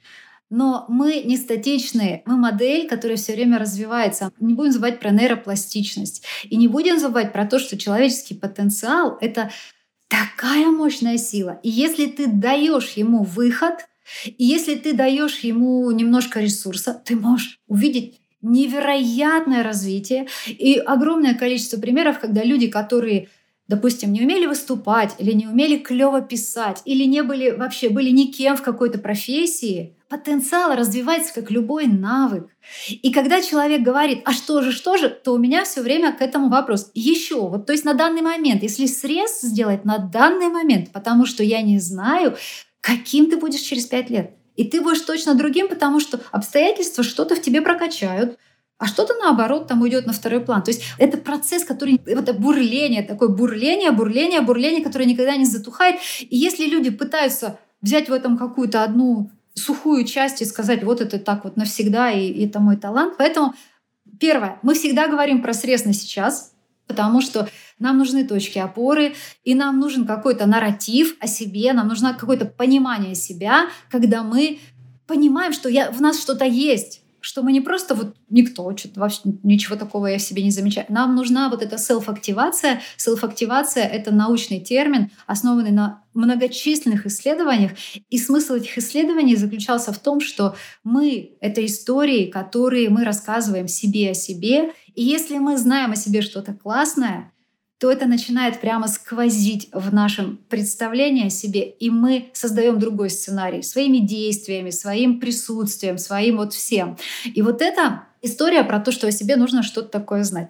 Но мы не статичные, мы модель, которая все время развивается. Не будем забывать про нейропластичность. И не будем забывать про то, что человеческий потенциал — это такая мощная сила. И если ты даешь ему выход, и если ты даешь ему немножко ресурса, ты можешь увидеть невероятное развитие и огромное количество примеров, когда люди, которые допустим, не умели выступать, или не умели клево писать, или не были вообще были никем в какой-то профессии, потенциал развивается как любой навык. И когда человек говорит, а что же, что же, то у меня все время к этому вопрос. Еще, вот то есть на данный момент, если срез сделать на данный момент, потому что я не знаю, каким ты будешь через пять лет. И ты будешь точно другим, потому что обстоятельства что-то в тебе прокачают, а что-то наоборот там уйдет на второй план. То есть это процесс, который, это бурление, такое бурление, бурление, бурление, которое никогда не затухает. И если люди пытаются взять в этом какую-то одну сухую часть и сказать, вот это так вот навсегда, и, и это мой талант. Поэтому первое, мы всегда говорим про срез на сейчас, потому что нам нужны точки опоры, и нам нужен какой-то нарратив о себе, нам нужно какое-то понимание себя, когда мы понимаем, что я, в нас что-то есть, что мы не просто вот никто, что-то вообще ничего такого я в себе не замечаю. Нам нужна вот эта селф-активация. Селф-активация — это научный термин, основанный на многочисленных исследованиях. И смысл этих исследований заключался в том, что мы — это истории, которые мы рассказываем себе о себе. И если мы знаем о себе что-то классное, то это начинает прямо сквозить в нашем представлении о себе, и мы создаем другой сценарий своими действиями, своим присутствием, своим вот всем. И вот это история про то, что о себе нужно что-то такое знать.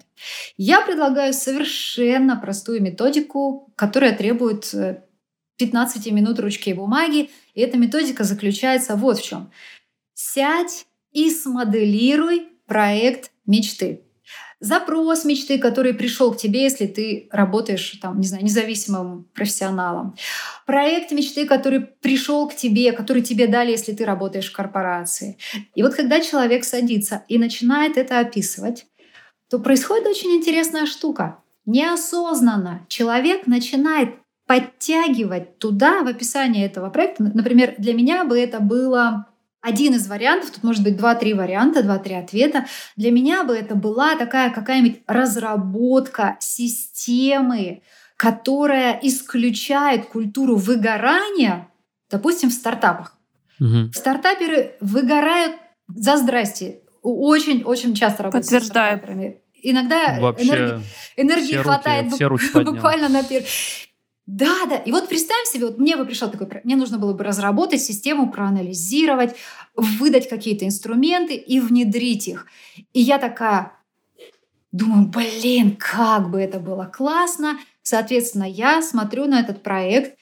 Я предлагаю совершенно простую методику, которая требует 15 э, минут ручки и бумаги. И эта методика заключается вот в чем. Сядь и смоделируй проект мечты запрос мечты, который пришел к тебе, если ты работаешь там, не знаю, независимым профессионалом. Проект мечты, который пришел к тебе, который тебе дали, если ты работаешь в корпорации. И вот когда человек садится и начинает это описывать, то происходит очень интересная штука. Неосознанно человек начинает подтягивать туда, в описание этого проекта. Например, для меня бы это было один из вариантов, тут может быть два-три варианта, два-три ответа. Для меня бы это была такая какая-нибудь разработка системы, которая исключает культуру выгорания, допустим, в стартапах. Угу. Стартаперы выгорают за здрасте. Очень-очень часто работают Подтверждаю. с стартаперами. Иногда Вообще энергии, энергии все хватает руки, все руки <laughs> буквально на первый. Да, да. И вот представь себе, вот мне бы пришел такой, мне нужно было бы разработать систему, проанализировать, выдать какие-то инструменты и внедрить их. И я такая думаю, блин, как бы это было классно. Соответственно, я смотрю на этот проект,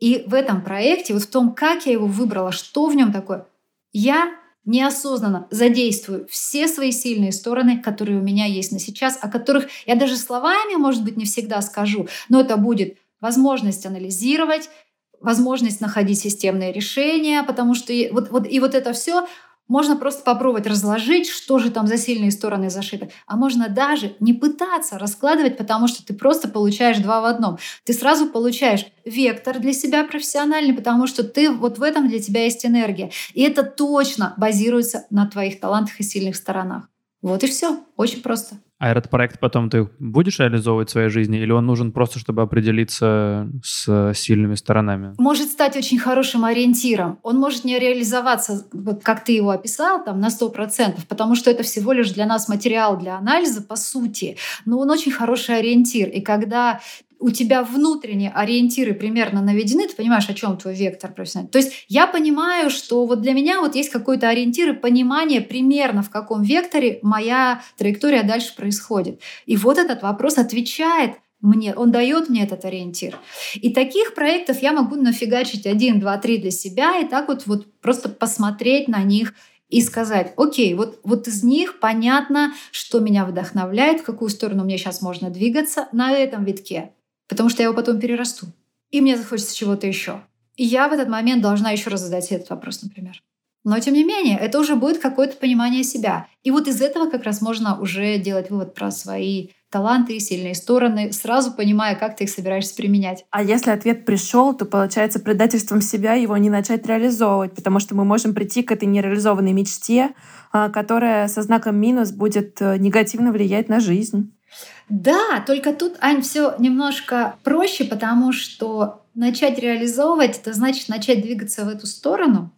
и в этом проекте, вот в том, как я его выбрала, что в нем такое, я неосознанно задействую все свои сильные стороны, которые у меня есть на сейчас, о которых я даже словами, может быть, не всегда скажу, но это будет возможность анализировать, возможность находить системные решения, потому что и вот, вот, и вот это все можно просто попробовать разложить, что же там за сильные стороны зашиты. А можно даже не пытаться раскладывать, потому что ты просто получаешь два в одном. Ты сразу получаешь вектор для себя профессиональный, потому что ты вот в этом для тебя есть энергия. И это точно базируется на твоих талантах и сильных сторонах. Вот и все. Очень просто. А этот проект потом ты будешь реализовывать в своей жизни, или он нужен просто, чтобы определиться с сильными сторонами? Может стать очень хорошим ориентиром. Он может не реализоваться, вот как ты его описал, там, на 100%, потому что это всего лишь для нас материал для анализа, по сути. Но он очень хороший ориентир. И когда у тебя внутренние ориентиры примерно наведены, ты понимаешь, о чем твой вектор профессиональный. То есть я понимаю, что вот для меня вот есть какой-то ориентир и понимание примерно, в каком векторе моя траектория дальше происходит. И вот этот вопрос отвечает мне, он дает мне этот ориентир. И таких проектов я могу нафигачить один, два, три для себя, и так вот, вот просто посмотреть на них и сказать, окей, вот, вот из них понятно, что меня вдохновляет, в какую сторону мне сейчас можно двигаться на этом витке потому что я его потом перерасту. И мне захочется чего-то еще. И я в этот момент должна еще раз задать себе этот вопрос, например. Но тем не менее, это уже будет какое-то понимание себя. И вот из этого как раз можно уже делать вывод про свои таланты, сильные стороны, сразу понимая, как ты их собираешься применять. А если ответ пришел, то получается предательством себя его не начать реализовывать, потому что мы можем прийти к этой нереализованной мечте, а, которая со знаком минус будет э, негативно влиять на жизнь. Да, только тут, Ань, все немножко проще, потому что начать реализовывать, это значит начать двигаться в эту сторону.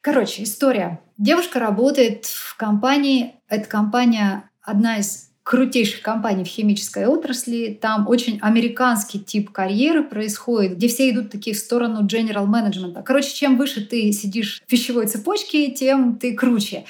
Короче, история. Девушка работает в компании, эта компания одна из крутейших компаний в химической отрасли. Там очень американский тип карьеры происходит, где все идут такие в сторону general management. Короче, чем выше ты сидишь в пищевой цепочке, тем ты круче.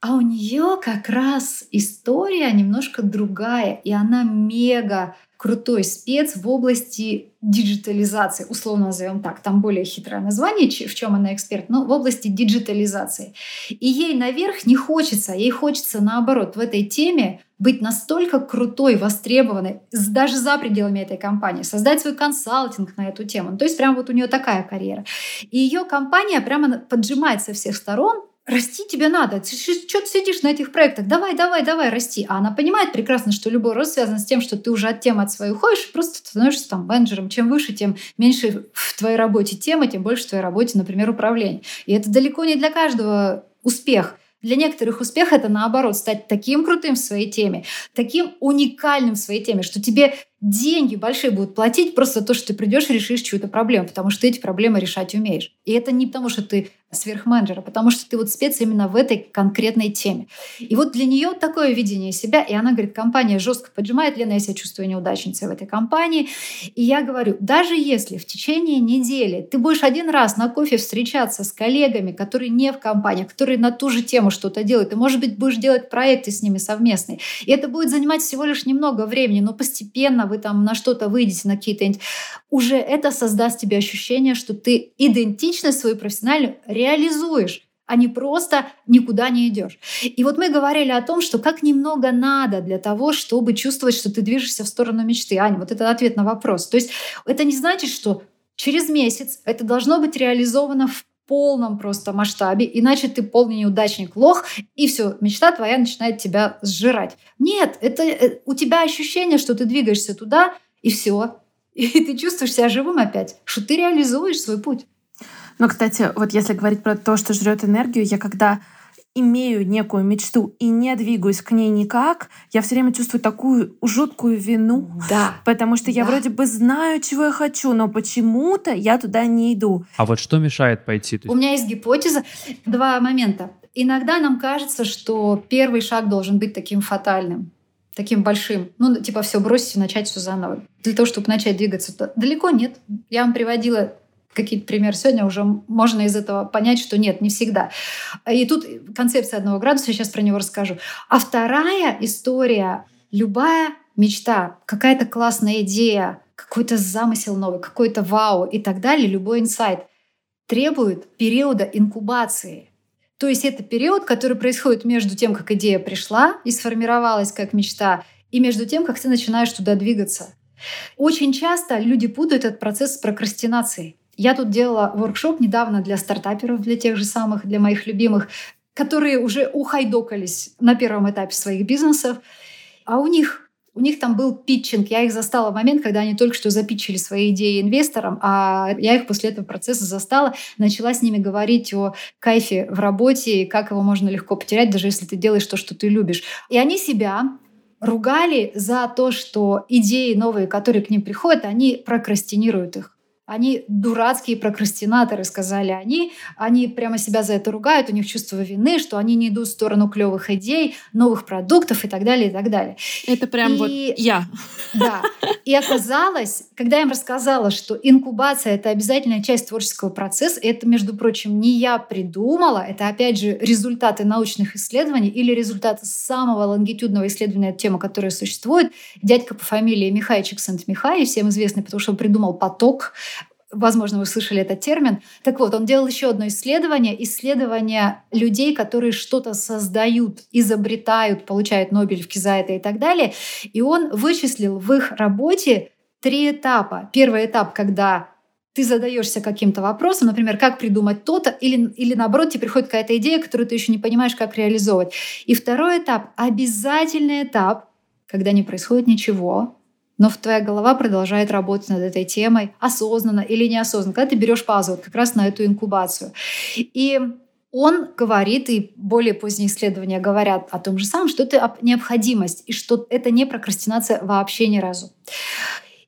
А у нее как раз история немножко другая, и она мега крутой спец в области диджитализации, условно назовем так, там более хитрое название, в чем она эксперт, но в области диджитализации. И ей наверх не хочется, ей хочется наоборот в этой теме быть настолько крутой, востребованной, даже за пределами этой компании, создать свой консалтинг на эту тему. Ну, то есть прям вот у нее такая карьера. И ее компания прямо поджимает со всех сторон, расти тебе надо. Ты что ты сидишь на этих проектах? Давай, давай, давай, расти. А она понимает прекрасно, что любой рост связан с тем, что ты уже от темы от своей уходишь, просто становишься там менеджером. Чем выше, тем меньше в твоей работе темы, тем больше в твоей работе, например, управление. И это далеко не для каждого успех. Для некоторых успех это наоборот стать таким крутым в своей теме, таким уникальным в своей теме, что тебе деньги большие будут платить просто за то, что ты придешь и решишь чью-то проблему, потому что ты эти проблемы решать умеешь. И это не потому, что ты сверхменеджера, потому что ты вот спец именно в этой конкретной теме. И вот для нее такое видение себя, и она говорит, компания жестко поджимает, Лена, я себя чувствую неудачницей в этой компании. И я говорю, даже если в течение недели ты будешь один раз на кофе встречаться с коллегами, которые не в компании, которые на ту же тему что-то делают, и, может быть, будешь делать проекты с ними совместные, и это будет занимать всего лишь немного времени, но постепенно вы там на что-то выйдете, на какие-то... Уже это создаст тебе ощущение, что ты идентичность свою профессиональную реализуешь а не просто никуда не идешь. И вот мы говорили о том, что как немного надо для того, чтобы чувствовать, что ты движешься в сторону мечты. Аня, вот это ответ на вопрос. То есть это не значит, что через месяц это должно быть реализовано в полном просто масштабе, иначе ты полный неудачник, лох, и все, мечта твоя начинает тебя сжирать. Нет, это э, у тебя ощущение, что ты двигаешься туда, и все. И <laughs> ты чувствуешь себя живым опять, что ты реализуешь свой путь. Но, кстати, вот если говорить про то, что жрет энергию, я когда имею некую мечту и не двигаюсь к ней никак, я все время чувствую такую жуткую вину. Да. Потому что да. я вроде бы знаю, чего я хочу, но почему-то я туда не иду. А вот что мешает пойти? У меня есть гипотеза. Два момента. Иногда нам кажется, что первый шаг должен быть таким фатальным таким большим. Ну, типа, все бросить и начать все заново. Для того, чтобы начать двигаться. Далеко нет. Я вам приводила какие-то примеры сегодня, уже можно из этого понять, что нет, не всегда. И тут концепция одного градуса, я сейчас про него расскажу. А вторая история, любая мечта, какая-то классная идея, какой-то замысел новый, какой-то вау и так далее, любой инсайт требует периода инкубации. То есть это период, который происходит между тем, как идея пришла и сформировалась как мечта, и между тем, как ты начинаешь туда двигаться. Очень часто люди путают этот процесс с прокрастинацией. Я тут делала воркшоп недавно для стартаперов, для тех же самых, для моих любимых, которые уже ухайдокались на первом этапе своих бизнесов. А у них у них там был питчинг. Я их застала в момент, когда они только что запитчили свои идеи инвесторам, а я их после этого процесса застала, начала с ними говорить о кайфе в работе, и как его можно легко потерять, даже если ты делаешь то, что ты любишь. И они себя ругали за то, что идеи новые, которые к ним приходят, они прокрастинируют их. Они дурацкие прокрастинаторы, сказали они. Они прямо себя за это ругают, у них чувство вины, что они не идут в сторону клевых идей, новых продуктов и так далее, и так далее. Это прям и... вот я. Да. И оказалось, когда я им рассказала, что инкубация — это обязательная часть творческого процесса, это, между прочим, не я придумала, это, опять же, результаты научных исследований или результаты самого лонгитюдного исследования темы, которая существует. Дядька по фамилии Михай Чиксент-Михай, всем известный, потому что он придумал поток, Возможно, вы слышали этот термин. Так вот, он делал еще одно исследование, исследование людей, которые что-то создают, изобретают, получают Нобелевки за это и так далее. И он вычислил в их работе три этапа. Первый этап, когда ты задаешься каким-то вопросом, например, как придумать то-то, или, или наоборот, тебе приходит какая-то идея, которую ты еще не понимаешь, как реализовывать. И второй этап, обязательный этап, когда не происходит ничего, но твоя голова продолжает работать над этой темой осознанно или неосознанно, когда ты берешь паузу вот как раз на эту инкубацию. И он говорит, и более поздние исследования говорят о том же самом, что это необходимость, и что это не прокрастинация вообще ни разу.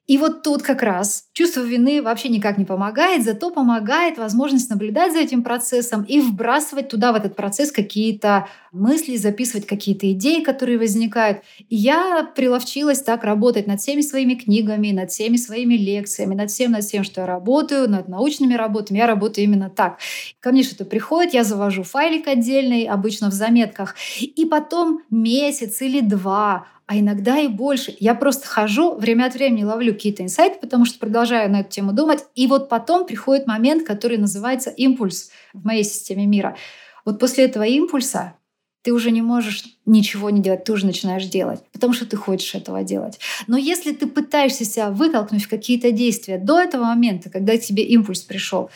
И вот тут как раз чувство вины вообще никак не помогает, зато помогает возможность наблюдать за этим процессом и вбрасывать туда, в этот процесс, какие-то мысли, записывать какие-то идеи, которые возникают. И я приловчилась так работать над всеми своими книгами, над всеми своими лекциями, над всем, над всем, что я работаю, над научными работами. Я работаю именно так. Ко мне что-то приходит, я завожу файлик отдельный, обычно в заметках, и потом месяц или два а иногда и больше. Я просто хожу, время от времени ловлю какие-то инсайты, потому что продолжаю на эту тему думать. И вот потом приходит момент, который называется импульс в моей системе мира. Вот после этого импульса ты уже не можешь ничего не делать, ты уже начинаешь делать, потому что ты хочешь этого делать. Но если ты пытаешься себя вытолкнуть в какие-то действия до этого момента, когда тебе импульс пришел,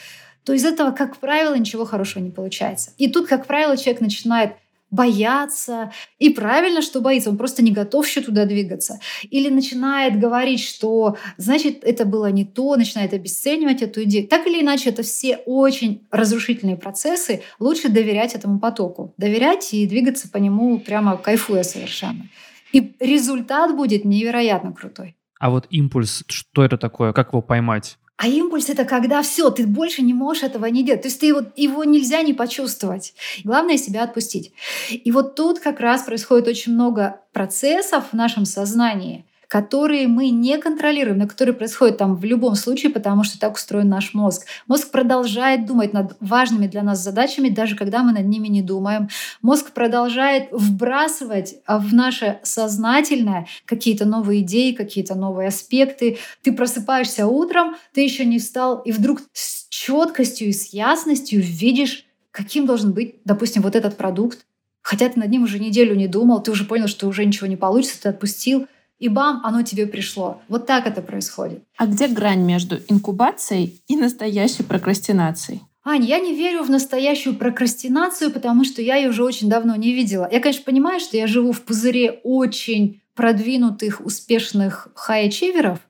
то из этого, как правило, ничего хорошего не получается. И тут, как правило, человек начинает бояться. И правильно, что боится, он просто не готов еще туда двигаться. Или начинает говорить, что значит это было не то, начинает обесценивать эту идею. Так или иначе, это все очень разрушительные процессы. Лучше доверять этому потоку. Доверять и двигаться по нему прямо кайфуя совершенно. И результат будет невероятно крутой. А вот импульс, что это такое? Как его поймать? А импульс это когда все, ты больше не можешь этого не делать. То есть ты его, его нельзя не почувствовать. Главное себя отпустить. И вот тут как раз происходит очень много процессов в нашем сознании, которые мы не контролируем, но которые происходят там в любом случае, потому что так устроен наш мозг. Мозг продолжает думать над важными для нас задачами, даже когда мы над ними не думаем. Мозг продолжает вбрасывать а, в наше сознательное какие-то новые идеи, какие-то новые аспекты. Ты просыпаешься утром, ты еще не встал, и вдруг с четкостью и с ясностью видишь, каким должен быть, допустим, вот этот продукт, Хотя ты над ним уже неделю не думал, ты уже понял, что уже ничего не получится, ты отпустил и бам, оно тебе пришло. Вот так это происходит. А где грань между инкубацией и настоящей прокрастинацией? Ань, я не верю в настоящую прокрастинацию, потому что я ее уже очень давно не видела. Я, конечно, понимаю, что я живу в пузыре очень продвинутых, успешных хай-ачиверов,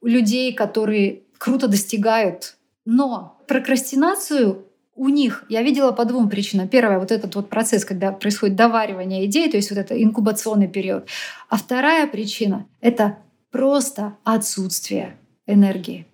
людей, которые круто достигают. Но прокрастинацию у них я видела по двум причинам. Первое, вот этот вот процесс, когда происходит доваривание идей, то есть вот это инкубационный период. А вторая причина — это просто отсутствие энергии.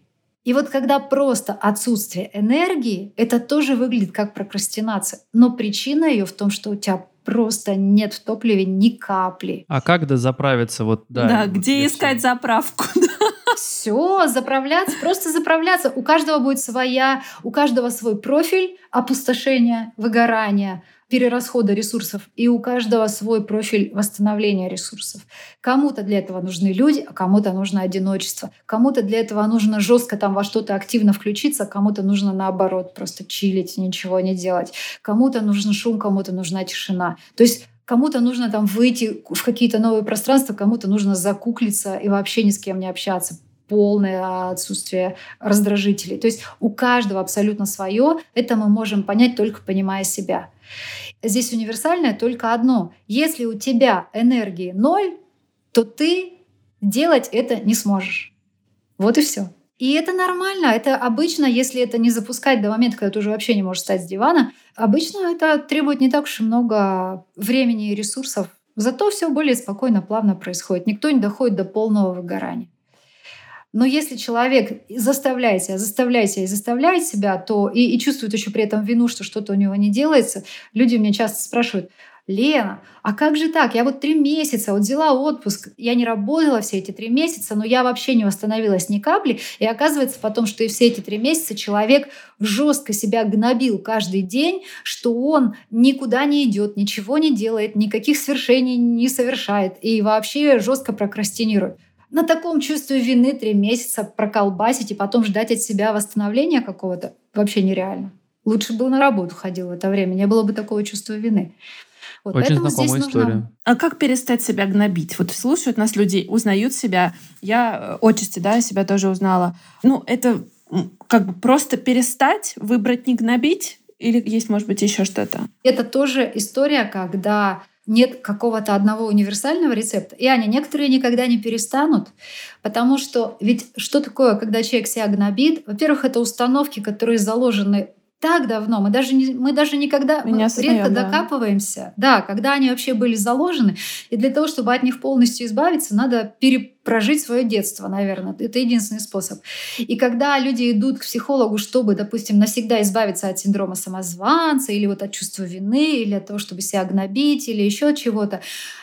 И вот когда просто отсутствие энергии, это тоже выглядит как прокрастинация. Но причина ее в том, что у тебя просто нет в топливе ни капли. А как дозаправиться? Вот, да, да вот где искать все. заправку? <laughs> Все, заправляться, просто заправляться. У каждого будет своя, у каждого свой профиль опустошения, выгорания, перерасхода ресурсов, и у каждого свой профиль восстановления ресурсов. Кому-то для этого нужны люди, а кому-то нужно одиночество. Кому-то для этого нужно жестко там во что-то активно включиться, а кому-то нужно наоборот просто чилить, ничего не делать. Кому-то нужен шум, кому-то нужна тишина. То есть Кому-то нужно там выйти в какие-то новые пространства, кому-то нужно закуклиться и вообще ни с кем не общаться полное отсутствие раздражителей. То есть у каждого абсолютно свое. Это мы можем понять только понимая себя. Здесь универсальное только одно. Если у тебя энергии ноль, то ты делать это не сможешь. Вот и все. И это нормально. Это обычно, если это не запускать до момента, когда ты уже вообще не можешь встать с дивана, обычно это требует не так уж и много времени и ресурсов. Зато все более спокойно, плавно происходит. Никто не доходит до полного выгорания. Но если человек заставляет себя, заставляет себя и заставляет себя, то и, и чувствует еще при этом вину, что что-то у него не делается, люди меня часто спрашивают, Лена, а как же так? Я вот три месяца вот взяла отпуск, я не работала все эти три месяца, но я вообще не восстановилась ни капли. И оказывается потом, что и все эти три месяца человек жестко себя гнобил каждый день, что он никуда не идет, ничего не делает, никаких свершений не совершает и вообще жестко прокрастинирует. На таком чувстве вины три месяца проколбасить и потом ждать от себя восстановления какого-то вообще нереально. Лучше бы на работу ходил в это время, не было бы такого чувства вины. Вот, Очень знакомая история. Нужно... А как перестать себя гнобить? Вот слушают нас люди, узнают себя. Я э, отчасти, да, себя тоже узнала. Ну, это как бы просто перестать, выбрать не гнобить, или есть, может быть, еще что-то? Это тоже история, когда нет какого-то одного универсального рецепта. И они некоторые никогда не перестанут, потому что ведь что такое, когда человек себя гнобит? Во-первых, это установки, которые заложены так давно, мы даже, не, мы даже никогда мы редко да. докапываемся, да, когда они вообще были заложены. И для того, чтобы от них полностью избавиться, надо перепрожить свое детство, наверное. Это единственный способ. И когда люди идут к психологу, чтобы, допустим, навсегда избавиться от синдрома самозванца или вот от чувства вины, или от того, чтобы себя гнобить, или еще от чего-то,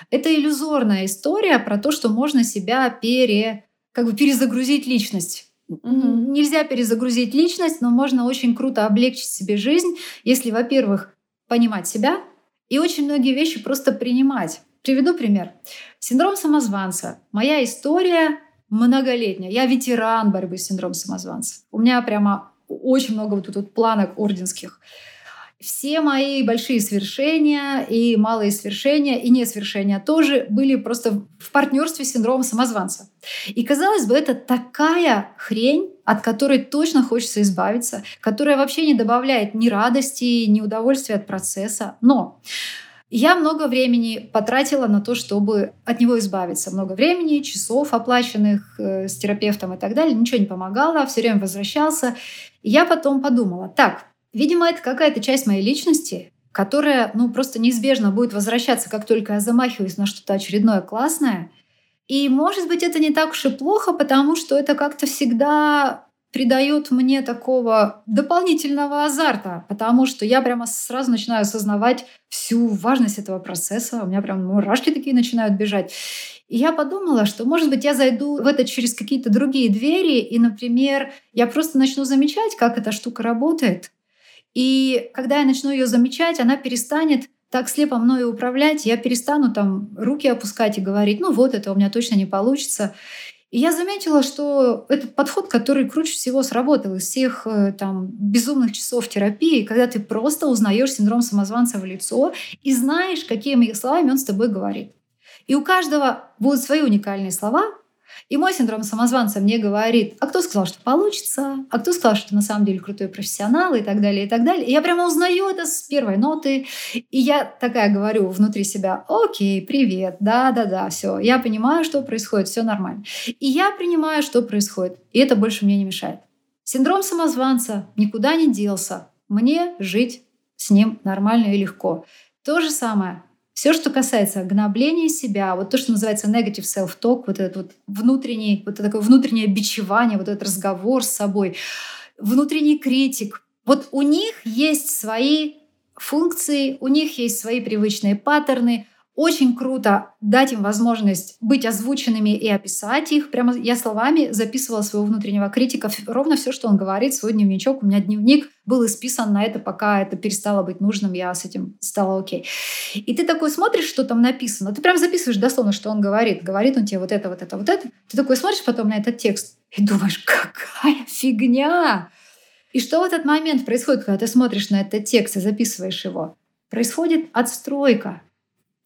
это иллюзорная история про то, что можно себя пере, как бы перезагрузить личность Угу. Нельзя перезагрузить личность, но можно очень круто облегчить себе жизнь, если, во-первых, понимать себя и очень многие вещи просто принимать. Приведу пример. Синдром самозванца. Моя история многолетняя. Я ветеран борьбы с синдромом самозванца. У меня прямо очень много вот тут вот планок орденских все мои большие свершения и малые свершения, и несвершения тоже были просто в партнерстве с синдромом самозванца. И казалось бы, это такая хрень, от которой точно хочется избавиться, которая вообще не добавляет ни радости, ни удовольствия от процесса. Но Я много времени потратила на то, чтобы от него избавиться. Много времени, часов оплаченных э, с терапевтом и так далее. Ничего не помогало, все время возвращался. И я потом подумала, так, видимо, это какая-то часть моей личности, которая ну, просто неизбежно будет возвращаться, как только я замахиваюсь на что-то очередное классное. И, может быть, это не так уж и плохо, потому что это как-то всегда придает мне такого дополнительного азарта, потому что я прямо сразу начинаю осознавать всю важность этого процесса. У меня прям мурашки такие начинают бежать. И я подумала, что, может быть, я зайду в это через какие-то другие двери, и, например, я просто начну замечать, как эта штука работает. И когда я начну ее замечать, она перестанет так слепо мною управлять, я перестану там руки опускать и говорить, ну вот, это у меня точно не получится. И я заметила, что этот подход, который круче всего сработал из всех э, там безумных часов терапии, когда ты просто узнаешь синдром самозванца в лицо и знаешь, какими словами он с тобой говорит. И у каждого будут свои уникальные слова, и мой синдром самозванца мне говорит, а кто сказал, что получится, а кто сказал, что на самом деле крутой профессионал и так далее, и так далее. И я прямо узнаю это с первой ноты. И я такая говорю внутри себя, окей, привет, да-да-да, все, я понимаю, что происходит, все нормально. И я принимаю, что происходит. И это больше мне не мешает. Синдром самозванца никуда не делся. Мне жить с ним нормально и легко. То же самое все, что касается гнобления себя, вот то, что называется negative self-talk, вот этот вот внутренний, вот это такое внутреннее бичевание, вот этот разговор с собой, внутренний критик, вот у них есть свои функции, у них есть свои привычные паттерны, очень круто дать им возможность быть озвученными и описать их. Прямо я словами записывала своего внутреннего критика ровно все, что он говорит, свой дневничок. У меня дневник был исписан на это, пока это перестало быть нужным, я с этим стала окей. И ты такой смотришь, что там написано, ты прям записываешь дословно, что он говорит. Говорит он тебе вот это, вот это, вот это. Ты такой смотришь потом на этот текст и думаешь, какая фигня! И что в этот момент происходит, когда ты смотришь на этот текст и записываешь его? Происходит отстройка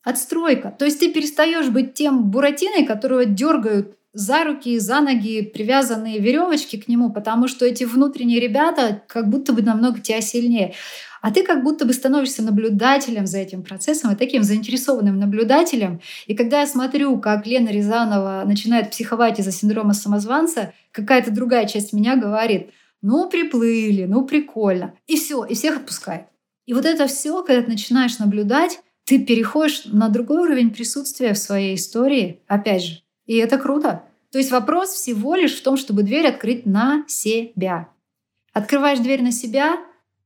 отстройка. То есть ты перестаешь быть тем буратиной, которого дергают за руки, за ноги, привязанные веревочки к нему, потому что эти внутренние ребята как будто бы намного тебя сильнее. А ты как будто бы становишься наблюдателем за этим процессом и таким заинтересованным наблюдателем. И когда я смотрю, как Лена Рязанова начинает психовать из-за синдрома самозванца, какая-то другая часть меня говорит, ну приплыли, ну прикольно. И все, и всех отпускает. И вот это все, когда ты начинаешь наблюдать, ты переходишь на другой уровень присутствия в своей истории, опять же. И это круто. То есть вопрос всего лишь в том, чтобы дверь открыть на себя. Открываешь дверь на себя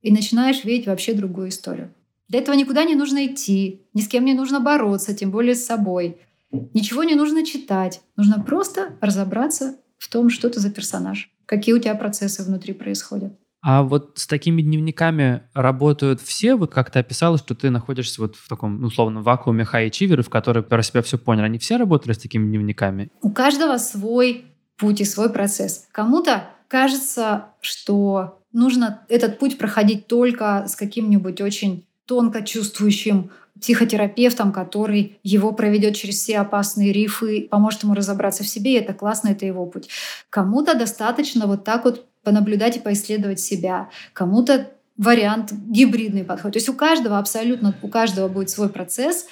и начинаешь видеть вообще другую историю. Для этого никуда не нужно идти, ни с кем не нужно бороться, тем более с собой. Ничего не нужно читать. Нужно просто разобраться в том, что ты за персонаж, какие у тебя процессы внутри происходят. А вот с такими дневниками работают все? Вот как ты описала, что ты находишься вот в таком, ну, условно, вакууме high в который про себя все поняли. Они все работали с такими дневниками? У каждого свой путь и свой процесс. Кому-то кажется, что нужно этот путь проходить только с каким-нибудь очень тонко чувствующим психотерапевтом, который его проведет через все опасные рифы, поможет ему разобраться в себе, и это классно, это его путь. Кому-то достаточно вот так вот понаблюдать и поисследовать себя. Кому-то вариант гибридный подход. То есть у каждого абсолютно, у каждого будет свой процесс.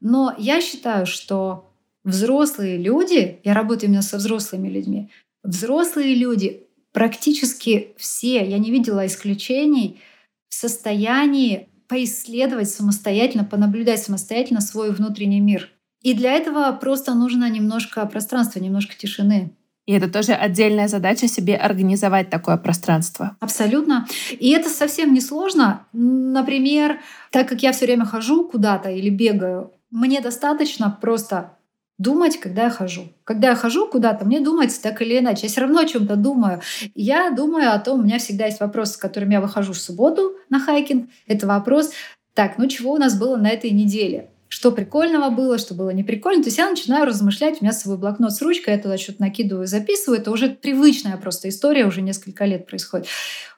Но я считаю, что взрослые люди, я работаю именно со взрослыми людьми, взрослые люди практически все, я не видела исключений, в состоянии поисследовать самостоятельно, понаблюдать самостоятельно свой внутренний мир. И для этого просто нужно немножко пространства, немножко тишины. И это тоже отдельная задача себе организовать такое пространство. Абсолютно. И это совсем не сложно. Например, так как я все время хожу куда-то или бегаю, мне достаточно просто думать, когда я хожу. Когда я хожу куда-то, мне думать так или иначе. Я все равно о чем-то думаю. Я думаю о том, у меня всегда есть вопрос, с которым я выхожу в субботу на хайкинг. Это вопрос, так, ну чего у нас было на этой неделе? Что прикольного было, что было не прикольно. То есть я начинаю размышлять, у меня свой блокнот с ручкой, я туда что-то накидываю, записываю. Это уже привычная просто история, уже несколько лет происходит.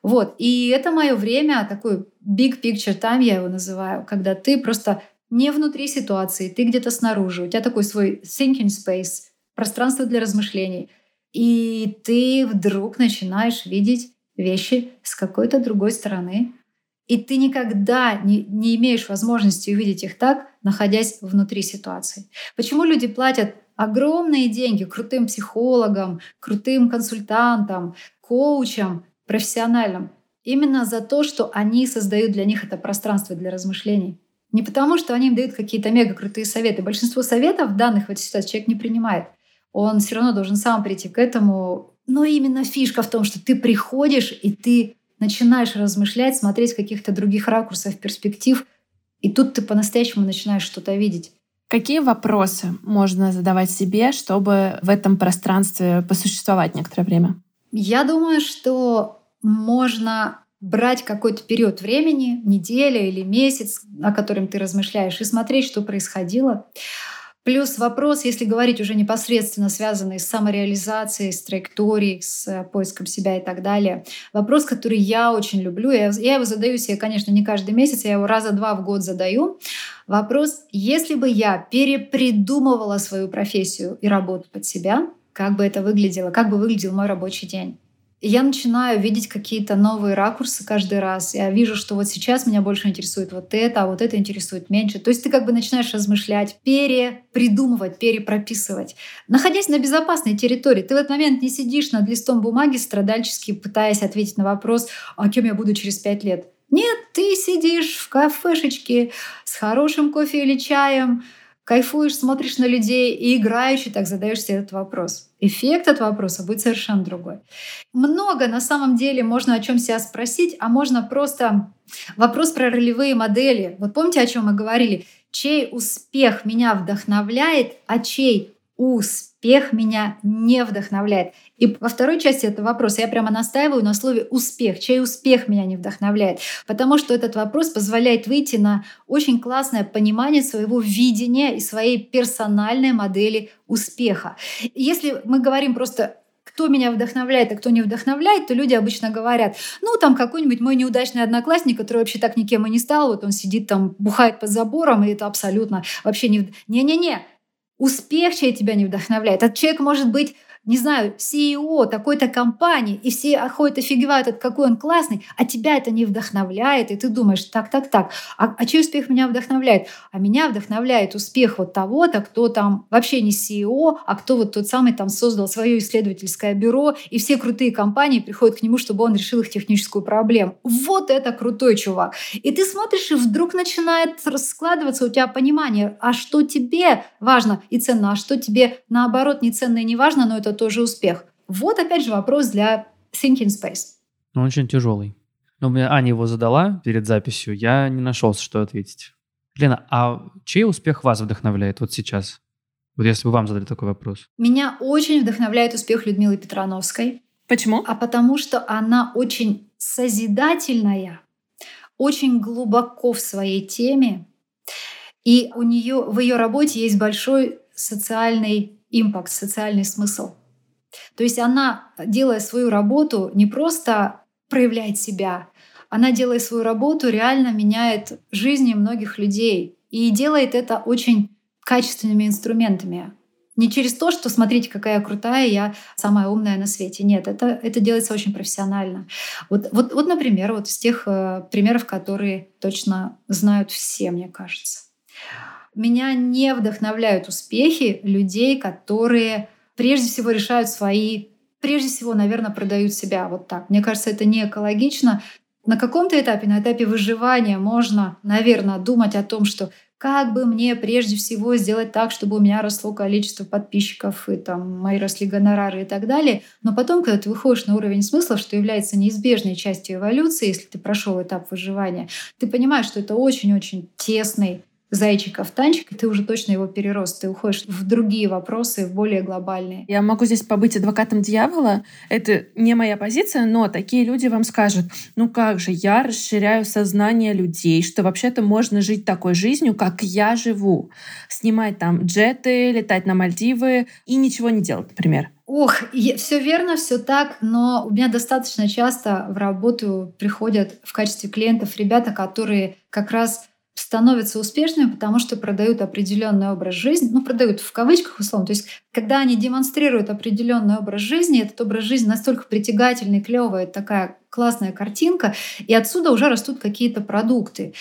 Вот. И это мое время, такой big picture time я его называю, когда ты просто не внутри ситуации, ты где-то снаружи. У тебя такой свой thinking space, пространство для размышлений. И ты вдруг начинаешь видеть вещи с какой-то другой стороны. И ты никогда не, не имеешь возможности увидеть их так, находясь внутри ситуации. Почему люди платят огромные деньги крутым психологам, крутым консультантам, коучам, профессиональным? Именно за то, что они создают для них это пространство для размышлений. Не потому, что они им дают какие-то мега крутые советы. Большинство советов данных в этой ситуации человек не принимает. Он все равно должен сам прийти к этому. Но именно фишка в том, что ты приходишь и ты начинаешь размышлять, смотреть каких-то других ракурсов, перспектив, и тут ты по-настоящему начинаешь что-то видеть. Какие вопросы можно задавать себе, чтобы в этом пространстве посуществовать некоторое время? Я думаю, что можно брать какой-то период времени, неделя или месяц, о котором ты размышляешь, и смотреть, что происходило. Плюс вопрос, если говорить уже непосредственно связанный с самореализацией, с траекторией, с э, поиском себя и так далее. Вопрос, который я очень люблю. Я, я его задаю себе, конечно, не каждый месяц, я его раза два в год задаю. Вопрос, если бы я перепридумывала свою профессию и работу под себя, как бы это выглядело, как бы выглядел мой рабочий день я начинаю видеть какие-то новые ракурсы каждый раз. Я вижу, что вот сейчас меня больше интересует вот это, а вот это интересует меньше. То есть ты как бы начинаешь размышлять, перепридумывать, перепрописывать. Находясь на безопасной территории, ты в этот момент не сидишь над листом бумаги страдальчески, пытаясь ответить на вопрос, а кем я буду через пять лет. Нет, ты сидишь в кафешечке с хорошим кофе или чаем, кайфуешь, смотришь на людей и играючи так задаешь себе этот вопрос. Эффект от вопроса будет совершенно другой. Много на самом деле можно о чем себя спросить, а можно просто вопрос про ролевые модели. Вот помните, о чем мы говорили? Чей успех меня вдохновляет, а чей успех меня не вдохновляет. И во второй части этого вопроса я прямо настаиваю на слове «успех». Чей успех меня не вдохновляет? Потому что этот вопрос позволяет выйти на очень классное понимание своего видения и своей персональной модели успеха. Если мы говорим просто кто меня вдохновляет, а кто не вдохновляет, то люди обычно говорят, ну, там какой-нибудь мой неудачный одноклассник, который вообще так никем и не стал, вот он сидит там, бухает под забором, и это абсолютно вообще не... Не-не-не, успех чей тебя не вдохновляет. Этот человек может быть не знаю, CEO такой-то компании, и все ходят офигевают от какой он классный, а тебя это не вдохновляет, и ты думаешь, так, так, так, а, а чей успех меня вдохновляет? А меня вдохновляет успех вот того-то, кто там вообще не CEO, а кто вот тот самый там создал свое исследовательское бюро, и все крутые компании приходят к нему, чтобы он решил их техническую проблему. Вот это крутой чувак. И ты смотришь, и вдруг начинает раскладываться у тебя понимание, а что тебе важно и ценно, а что тебе наоборот не ценно и не важно, но это тоже успех. Вот опять же вопрос для Thinking Space. Ну, очень тяжелый. Но мне Аня его задала перед записью, я не нашелся, что ответить. Лена, а чей успех вас вдохновляет вот сейчас? Вот если бы вам задали такой вопрос. Меня очень вдохновляет успех Людмилы Петрановской. Почему? А потому что она очень созидательная, очень глубоко в своей теме, и у нее в ее работе есть большой социальный импакт, социальный смысл. То есть она, делая свою работу, не просто проявляет себя, она, делая свою работу, реально меняет жизни многих людей. И делает это очень качественными инструментами. Не через то, что смотрите, какая я крутая, я самая умная на свете. Нет, это, это делается очень профессионально. Вот, вот, вот например, вот из тех э, примеров, которые точно знают все, мне кажется. Меня не вдохновляют успехи людей, которые прежде всего решают свои, прежде всего, наверное, продают себя вот так. Мне кажется, это не экологично. На каком-то этапе, на этапе выживания можно, наверное, думать о том, что как бы мне прежде всего сделать так, чтобы у меня росло количество подписчиков и там мои росли гонорары и так далее. Но потом, когда ты выходишь на уровень смысла, что является неизбежной частью эволюции, если ты прошел этап выживания, ты понимаешь, что это очень-очень тесный зайчиков танчик, и ты уже точно его перерос. Ты уходишь в другие вопросы, в более глобальные. Я могу здесь побыть адвокатом дьявола. Это не моя позиция, но такие люди вам скажут, ну как же, я расширяю сознание людей, что вообще-то можно жить такой жизнью, как я живу. Снимать там джеты, летать на Мальдивы и ничего не делать, например. Ох, все верно, все так, но у меня достаточно часто в работу приходят в качестве клиентов ребята, которые как раз становятся успешными, потому что продают определенный образ жизни, ну, продают в кавычках условно. То есть, когда они демонстрируют определенный образ жизни, этот образ жизни настолько притягательный, клевый, такая классная картинка, и отсюда уже растут какие-то продукты.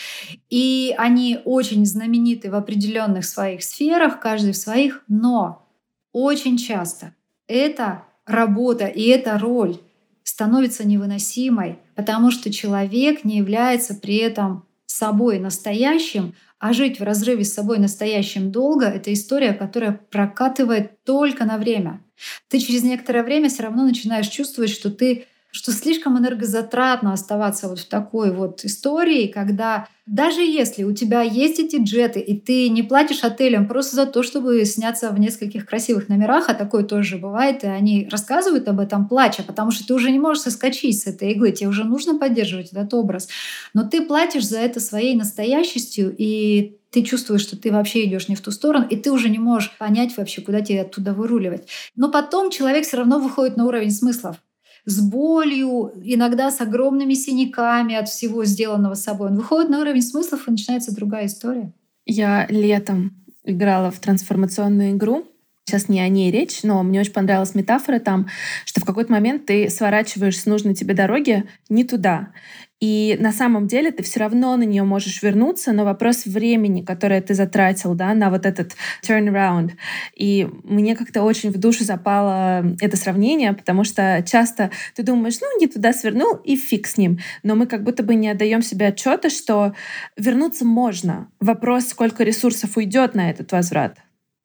И они очень знамениты в определенных своих сферах, каждый в своих, но очень часто эта работа и эта роль становится невыносимой, потому что человек не является при этом собой настоящим, а жить в разрыве с собой настоящим долго — это история, которая прокатывает только на время. Ты через некоторое время все равно начинаешь чувствовать, что ты что слишком энергозатратно оставаться вот в такой вот истории, когда даже если у тебя есть эти джеты, и ты не платишь отелям просто за то, чтобы сняться в нескольких красивых номерах, а такое тоже бывает, и они рассказывают об этом плача, потому что ты уже не можешь соскочить с этой иглы, тебе уже нужно поддерживать этот образ. Но ты платишь за это своей настоящестью, и ты чувствуешь, что ты вообще идешь не в ту сторону, и ты уже не можешь понять вообще, куда тебе оттуда выруливать. Но потом человек все равно выходит на уровень смыслов с болью, иногда с огромными синяками от всего сделанного собой. Он выходит на уровень смыслов, и начинается другая история. Я летом играла в трансформационную игру. Сейчас не о ней речь, но мне очень понравилась метафора там, что в какой-то момент ты сворачиваешь с нужной тебе дороги не туда. И на самом деле ты все равно на нее можешь вернуться, но вопрос времени, которое ты затратил да, на вот этот turnaround. И мне как-то очень в душу запало это сравнение, потому что часто ты думаешь, ну, не туда свернул, и фиг с ним. Но мы как будто бы не отдаем себе отчета, что вернуться можно. Вопрос, сколько ресурсов уйдет на этот возврат.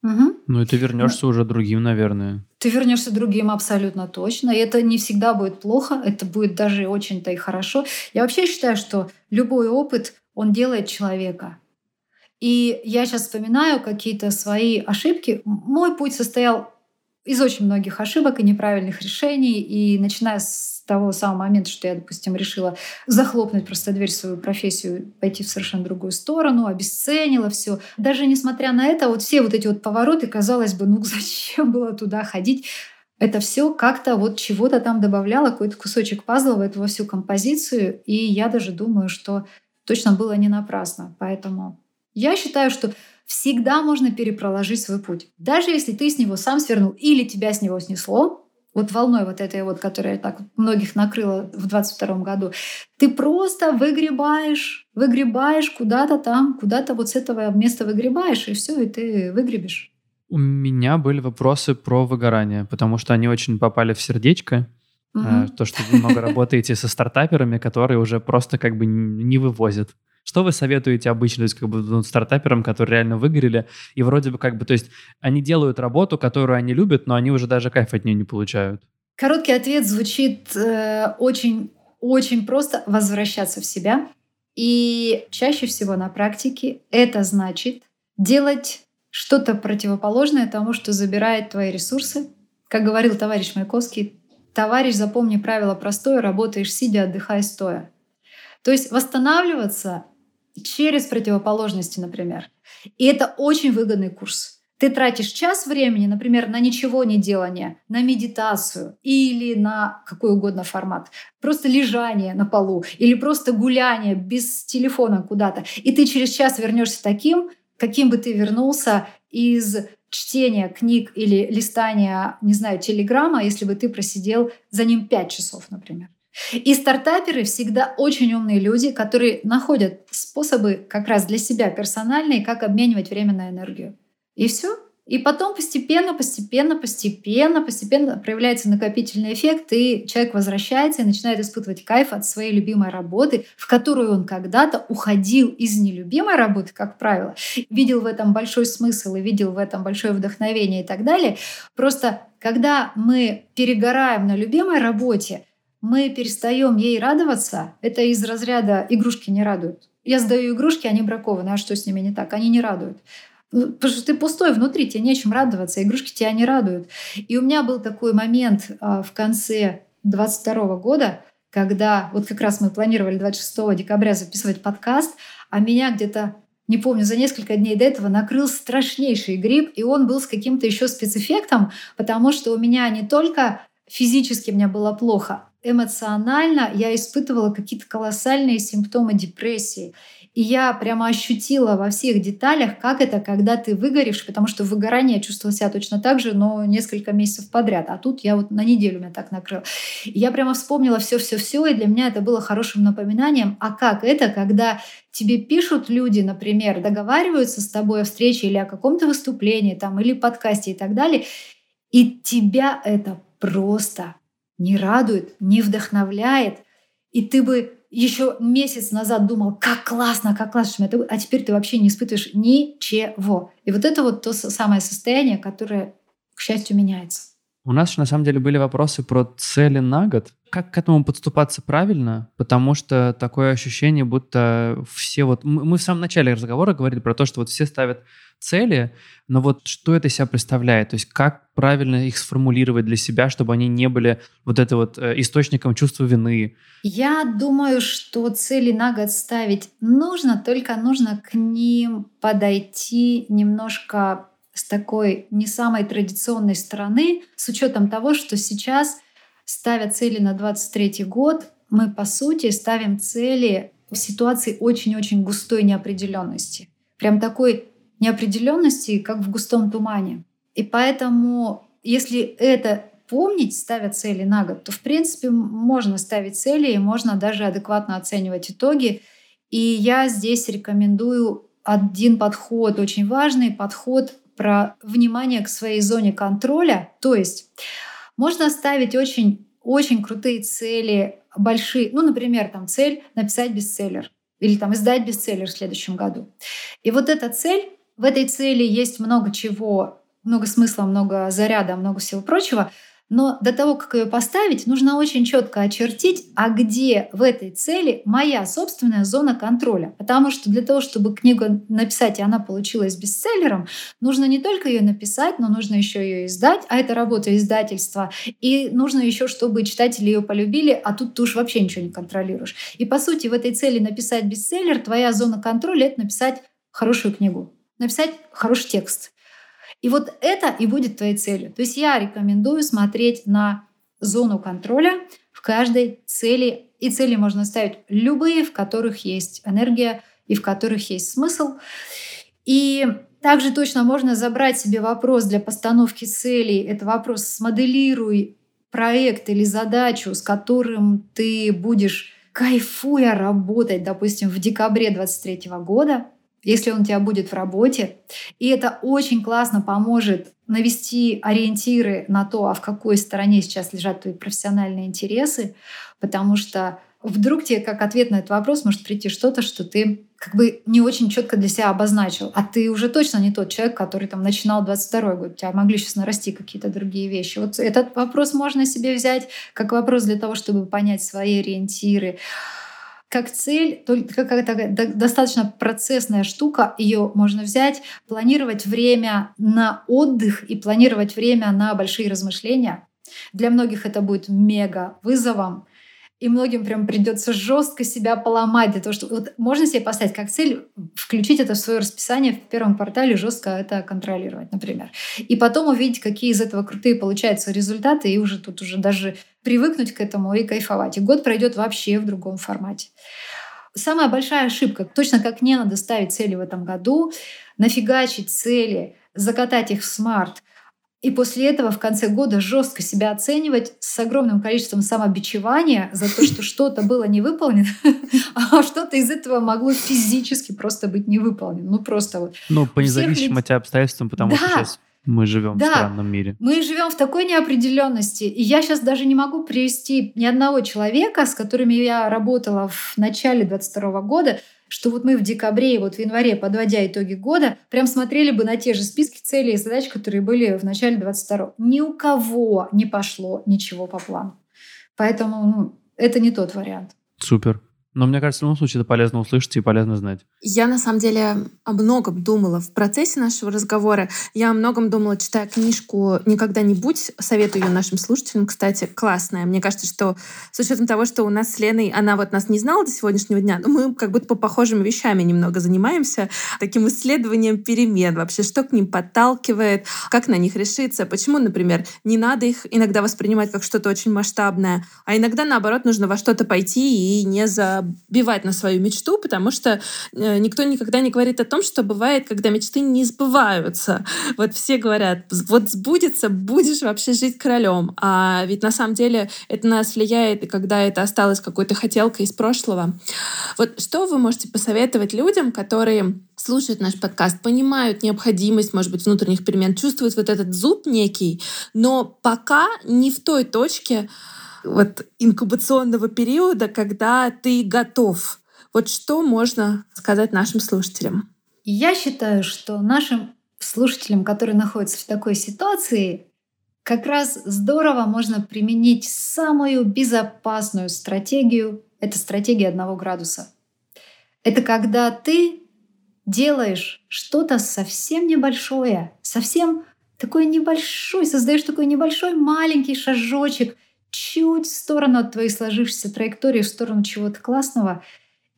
Угу. Ну, и ты вернешься уже другим, наверное. Ты вернешься другим абсолютно точно. И это не всегда будет плохо, это будет даже очень-то и хорошо. Я вообще считаю, что любой опыт, он делает человека. И я сейчас вспоминаю какие-то свои ошибки. Мой путь состоял из очень многих ошибок и неправильных решений. И начиная с того самого момента, что я, допустим, решила захлопнуть просто дверь в свою профессию, пойти в совершенно другую сторону, обесценила все. Даже несмотря на это, вот все вот эти вот повороты, казалось бы, ну <laughs> зачем было туда ходить? Это все как-то вот чего-то там добавляло, какой-то кусочек пазла в эту во всю композицию. И я даже думаю, что точно было не напрасно. Поэтому я считаю, что всегда можно перепроложить свой путь. Даже если ты с него сам свернул или тебя с него снесло, вот волной вот этой вот, которая так многих накрыла в 22 году, ты просто выгребаешь, выгребаешь куда-то там, куда-то вот с этого места выгребаешь, и все, и ты выгребешь. У меня были вопросы про выгорание, потому что они очень попали в сердечко. Э, То, что вы много работаете со стартаперами, которые уже просто как бы не вывозят. Что вы советуете обычно, то есть как бы ну, стартаперам, которые реально выгорели, и вроде бы как бы, то есть они делают работу, которую они любят, но они уже даже кайф от нее не получают? Короткий ответ звучит э, очень, очень просто возвращаться в себя. И чаще всего на практике это значит делать что-то противоположное тому, что забирает твои ресурсы. Как говорил товарищ Маяковский, товарищ, запомни правило простое, работаешь сидя, отдыхай стоя. То есть восстанавливаться через противоположности, например. И это очень выгодный курс. Ты тратишь час времени, например, на ничего не делание, на медитацию или на какой угодно формат. Просто лежание на полу или просто гуляние без телефона куда-то. И ты через час вернешься таким, каким бы ты вернулся из чтения книг или листания, не знаю, телеграмма, если бы ты просидел за ним 5 часов, например. И стартаперы всегда очень умные люди, которые находят способы как раз для себя персональные, как обменивать время на энергию. И все. И потом постепенно, постепенно, постепенно, постепенно проявляется накопительный эффект, и человек возвращается и начинает испытывать кайф от своей любимой работы, в которую он когда-то уходил из нелюбимой работы, как правило, видел в этом большой смысл и видел в этом большое вдохновение и так далее. Просто когда мы перегораем на любимой работе, мы перестаем ей радоваться, это из разряда игрушки не радуют. Я сдаю игрушки, они бракованы, а что с ними не так? Они не радуют. Ну, Потому что ты пустой внутри, тебе нечем радоваться, игрушки тебя не радуют. И у меня был такой момент а, в конце 22 года, когда вот как раз мы планировали 26 декабря записывать подкаст, а меня где-то не помню, за несколько дней до этого накрыл страшнейший грипп, и он был с каким-то еще спецэффектом, потому что у меня не только физически мне было плохо, эмоционально я испытывала какие-то колоссальные симптомы депрессии. И я прямо ощутила во всех деталях, как это, когда ты выгоришь, потому что в выгорании я чувствовала себя точно так же, но несколько месяцев подряд. А тут я вот на неделю меня так накрыла. И я прямо вспомнила все-все-все, и для меня это было хорошим напоминанием, а как это, когда тебе пишут люди, например, договариваются с тобой о встрече или о каком-то выступлении там, или подкасте и так далее, и тебя это просто не радует, не вдохновляет, и ты бы еще месяц назад думал, как классно, как классно, а теперь ты вообще не испытываешь ничего. И вот это вот то самое состояние, которое, к счастью, меняется. У нас же на самом деле были вопросы про цели на год. Как к этому подступаться правильно? Потому что такое ощущение, будто все вот... Мы в самом начале разговора говорили про то, что вот все ставят цели, но вот что это себя представляет? То есть как правильно их сформулировать для себя, чтобы они не были вот это вот э, источником чувства вины? Я думаю, что цели на год ставить нужно, только нужно к ним подойти немножко с такой не самой традиционной стороны, с учетом того, что сейчас, ставя цели на 23 год, мы, по сути, ставим цели в ситуации очень-очень густой неопределенности. Прям такой неопределенности, как в густом тумане. И поэтому, если это помнить, ставя цели на год, то, в принципе, можно ставить цели и можно даже адекватно оценивать итоги. И я здесь рекомендую один подход, очень важный подход про внимание к своей зоне контроля. То есть можно ставить очень, очень крутые цели, большие. Ну, например, там цель написать бестселлер или там издать бестселлер в следующем году. И вот эта цель, в этой цели есть много чего, много смысла, много заряда, много всего прочего — но до того, как ее поставить, нужно очень четко очертить, а где в этой цели моя собственная зона контроля. Потому что для того, чтобы книгу написать, и она получилась бестселлером, нужно не только ее написать, но нужно еще ее издать, а это работа издательства. И нужно еще, чтобы читатели ее полюбили, а тут ты уж вообще ничего не контролируешь. И по сути, в этой цели написать бестселлер, твоя зона контроля — это написать хорошую книгу, написать хороший текст, и вот это и будет твоей целью. То есть я рекомендую смотреть на зону контроля в каждой цели. И цели можно ставить любые, в которых есть энергия и в которых есть смысл. И также точно можно забрать себе вопрос для постановки целей. Это вопрос «смоделируй проект или задачу, с которым ты будешь кайфуя работать, допустим, в декабре 2023 года, если он у тебя будет в работе. И это очень классно поможет навести ориентиры на то, а в какой стороне сейчас лежат твои профессиональные интересы, потому что вдруг тебе как ответ на этот вопрос может прийти что-то, что ты как бы не очень четко для себя обозначил. А ты уже точно не тот человек, который там начинал 22 год. У тебя могли сейчас нарасти какие-то другие вещи. Вот этот вопрос можно себе взять как вопрос для того, чтобы понять свои ориентиры как цель, только какая-то достаточно процессная штука, ее можно взять, планировать время на отдых и планировать время на большие размышления. Для многих это будет мега вызовом, и многим прям придется жестко себя поломать для того, чтобы вот можно себе поставить как цель включить это в свое расписание в первом квартале, жестко это контролировать, например. И потом увидеть, какие из этого крутые получаются результаты, и уже тут уже даже привыкнуть к этому и кайфовать. И год пройдет вообще в другом формате. Самая большая ошибка, точно как не надо ставить цели в этом году, нафигачить цели, закатать их в смарт – и после этого в конце года жестко себя оценивать с огромным количеством самобичевания за то, что что-то было не выполнено, <laughs> а что-то из этого могло физически просто быть не выполнено. Ну просто вот. Ну, по независимым от обстоятельствам, потому да. что сейчас мы живем да, в странном мире. Мы живем в такой неопределенности. И я сейчас даже не могу привести ни одного человека, с которыми я работала в начале 22 года, что вот мы в декабре и вот в январе, подводя итоги года, прям смотрели бы на те же списки целей и задач, которые были в начале 22 Ни у кого не пошло ничего по плану. Поэтому ну, это не тот вариант. Супер. Но мне кажется, в любом случае это полезно услышать и полезно знать. Я на самом деле о многом думала в процессе нашего разговора. Я о многом думала, читая книжку «Никогда не будь». Советую ее нашим слушателям, кстати, классная. Мне кажется, что с учетом того, что у нас с Леной, она вот нас не знала до сегодняшнего дня, но мы как будто по похожими вещами немного занимаемся, таким исследованием перемен, вообще, что к ним подталкивает, как на них решиться, почему, например, не надо их иногда воспринимать как что-то очень масштабное, а иногда, наоборот, нужно во что-то пойти и не за забивать на свою мечту, потому что э, никто никогда не говорит о том, что бывает, когда мечты не сбываются. Вот все говорят, вот сбудется, будешь вообще жить королем. А ведь на самом деле это нас влияет, когда это осталось какой-то хотелкой из прошлого. Вот что вы можете посоветовать людям, которые слушают наш подкаст, понимают необходимость, может быть, внутренних перемен, чувствуют вот этот зуб некий, но пока не в той точке вот инкубационного периода, когда ты готов. Вот что можно сказать нашим слушателям? Я считаю, что нашим слушателям, которые находятся в такой ситуации, как раз здорово можно применить самую безопасную стратегию. Это стратегия одного градуса. Это когда ты делаешь что-то совсем небольшое, совсем такой небольшой, создаешь такой небольшой маленький шажочек чуть в сторону от твоей сложившейся траектории, в сторону чего-то классного.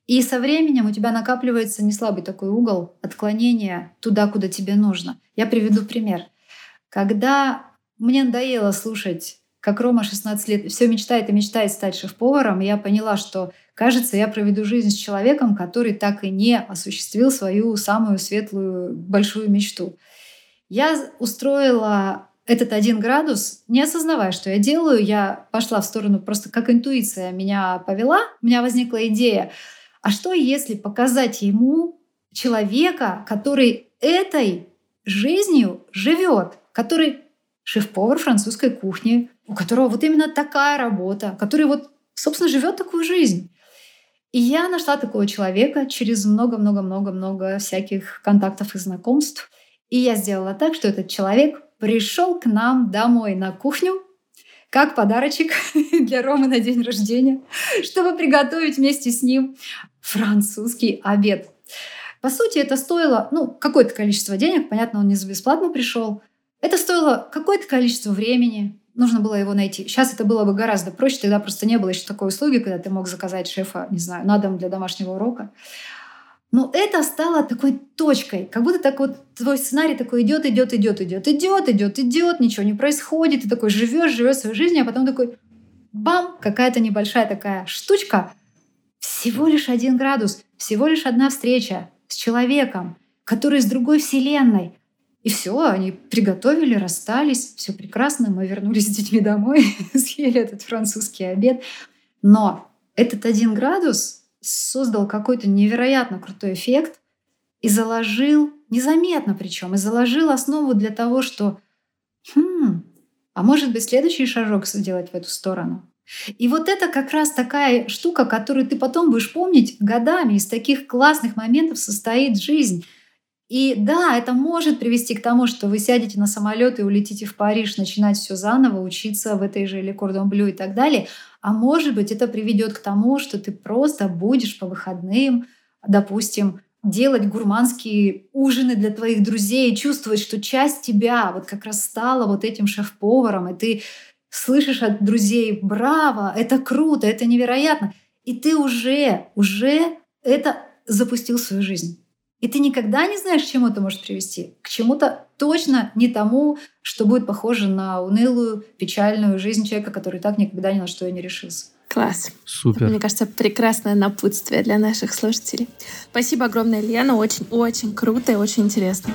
И со временем у тебя накапливается неслабый такой угол отклонения туда, куда тебе нужно. Я приведу пример. Когда мне надоело слушать, как Рома 16 лет все мечтает и мечтает стать шеф-поваром, я поняла, что Кажется, я проведу жизнь с человеком, который так и не осуществил свою самую светлую большую мечту. Я устроила этот один градус, не осознавая, что я делаю, я пошла в сторону просто как интуиция меня повела, у меня возникла идея, а что если показать ему человека, который этой жизнью живет, который шеф-повар французской кухни, у которого вот именно такая работа, который вот, собственно, живет такую жизнь. И я нашла такого человека через много-много-много-много всяких контактов и знакомств. И я сделала так, что этот человек пришел к нам домой на кухню, как подарочек <laughs> для Ромы на день рождения, чтобы приготовить вместе с ним французский обед. По сути, это стоило ну, какое-то количество денег. Понятно, он не за бесплатно пришел. Это стоило какое-то количество времени, нужно было его найти. Сейчас это было бы гораздо проще, тогда просто не было еще такой услуги, когда ты мог заказать шефа, не знаю, на дом для домашнего урока. Но это стало такой точкой, как будто так вот твой сценарий такой идет, идет, идет, идет, идет, идет, идет, ничего не происходит, ты такой живешь, живешь свою жизнь, а потом такой бам, какая-то небольшая такая штучка, всего лишь один градус, всего лишь одна встреча с человеком, который из другой вселенной, и все, они приготовили, расстались, все прекрасно, мы вернулись с детьми домой, <laughs> съели этот французский обед. Но этот один градус создал какой-то невероятно крутой эффект и заложил, незаметно причем, и заложил основу для того, что, хм, а может быть следующий шажок сделать в эту сторону. И вот это как раз такая штука, которую ты потом будешь помнить годами. Из таких классных моментов состоит жизнь. И да, это может привести к тому, что вы сядете на самолет и улетите в Париж, начинать все заново, учиться в этой же Cordon Bleu и так далее. А может быть, это приведет к тому, что ты просто будешь по выходным, допустим, делать гурманские ужины для твоих друзей, чувствовать, что часть тебя вот как раз стала вот этим шеф-поваром, и ты слышишь от друзей «Браво! Это круто! Это невероятно!» И ты уже, уже это запустил в свою жизнь. И ты никогда не знаешь, к чему это может привести. К чему-то точно не тому, что будет похоже на унылую, печальную жизнь человека, который так никогда ни на что и не решился. Класс. Супер. Мне кажется, прекрасное напутствие для наших слушателей. Спасибо огромное, Лена. Очень-очень круто и очень интересно.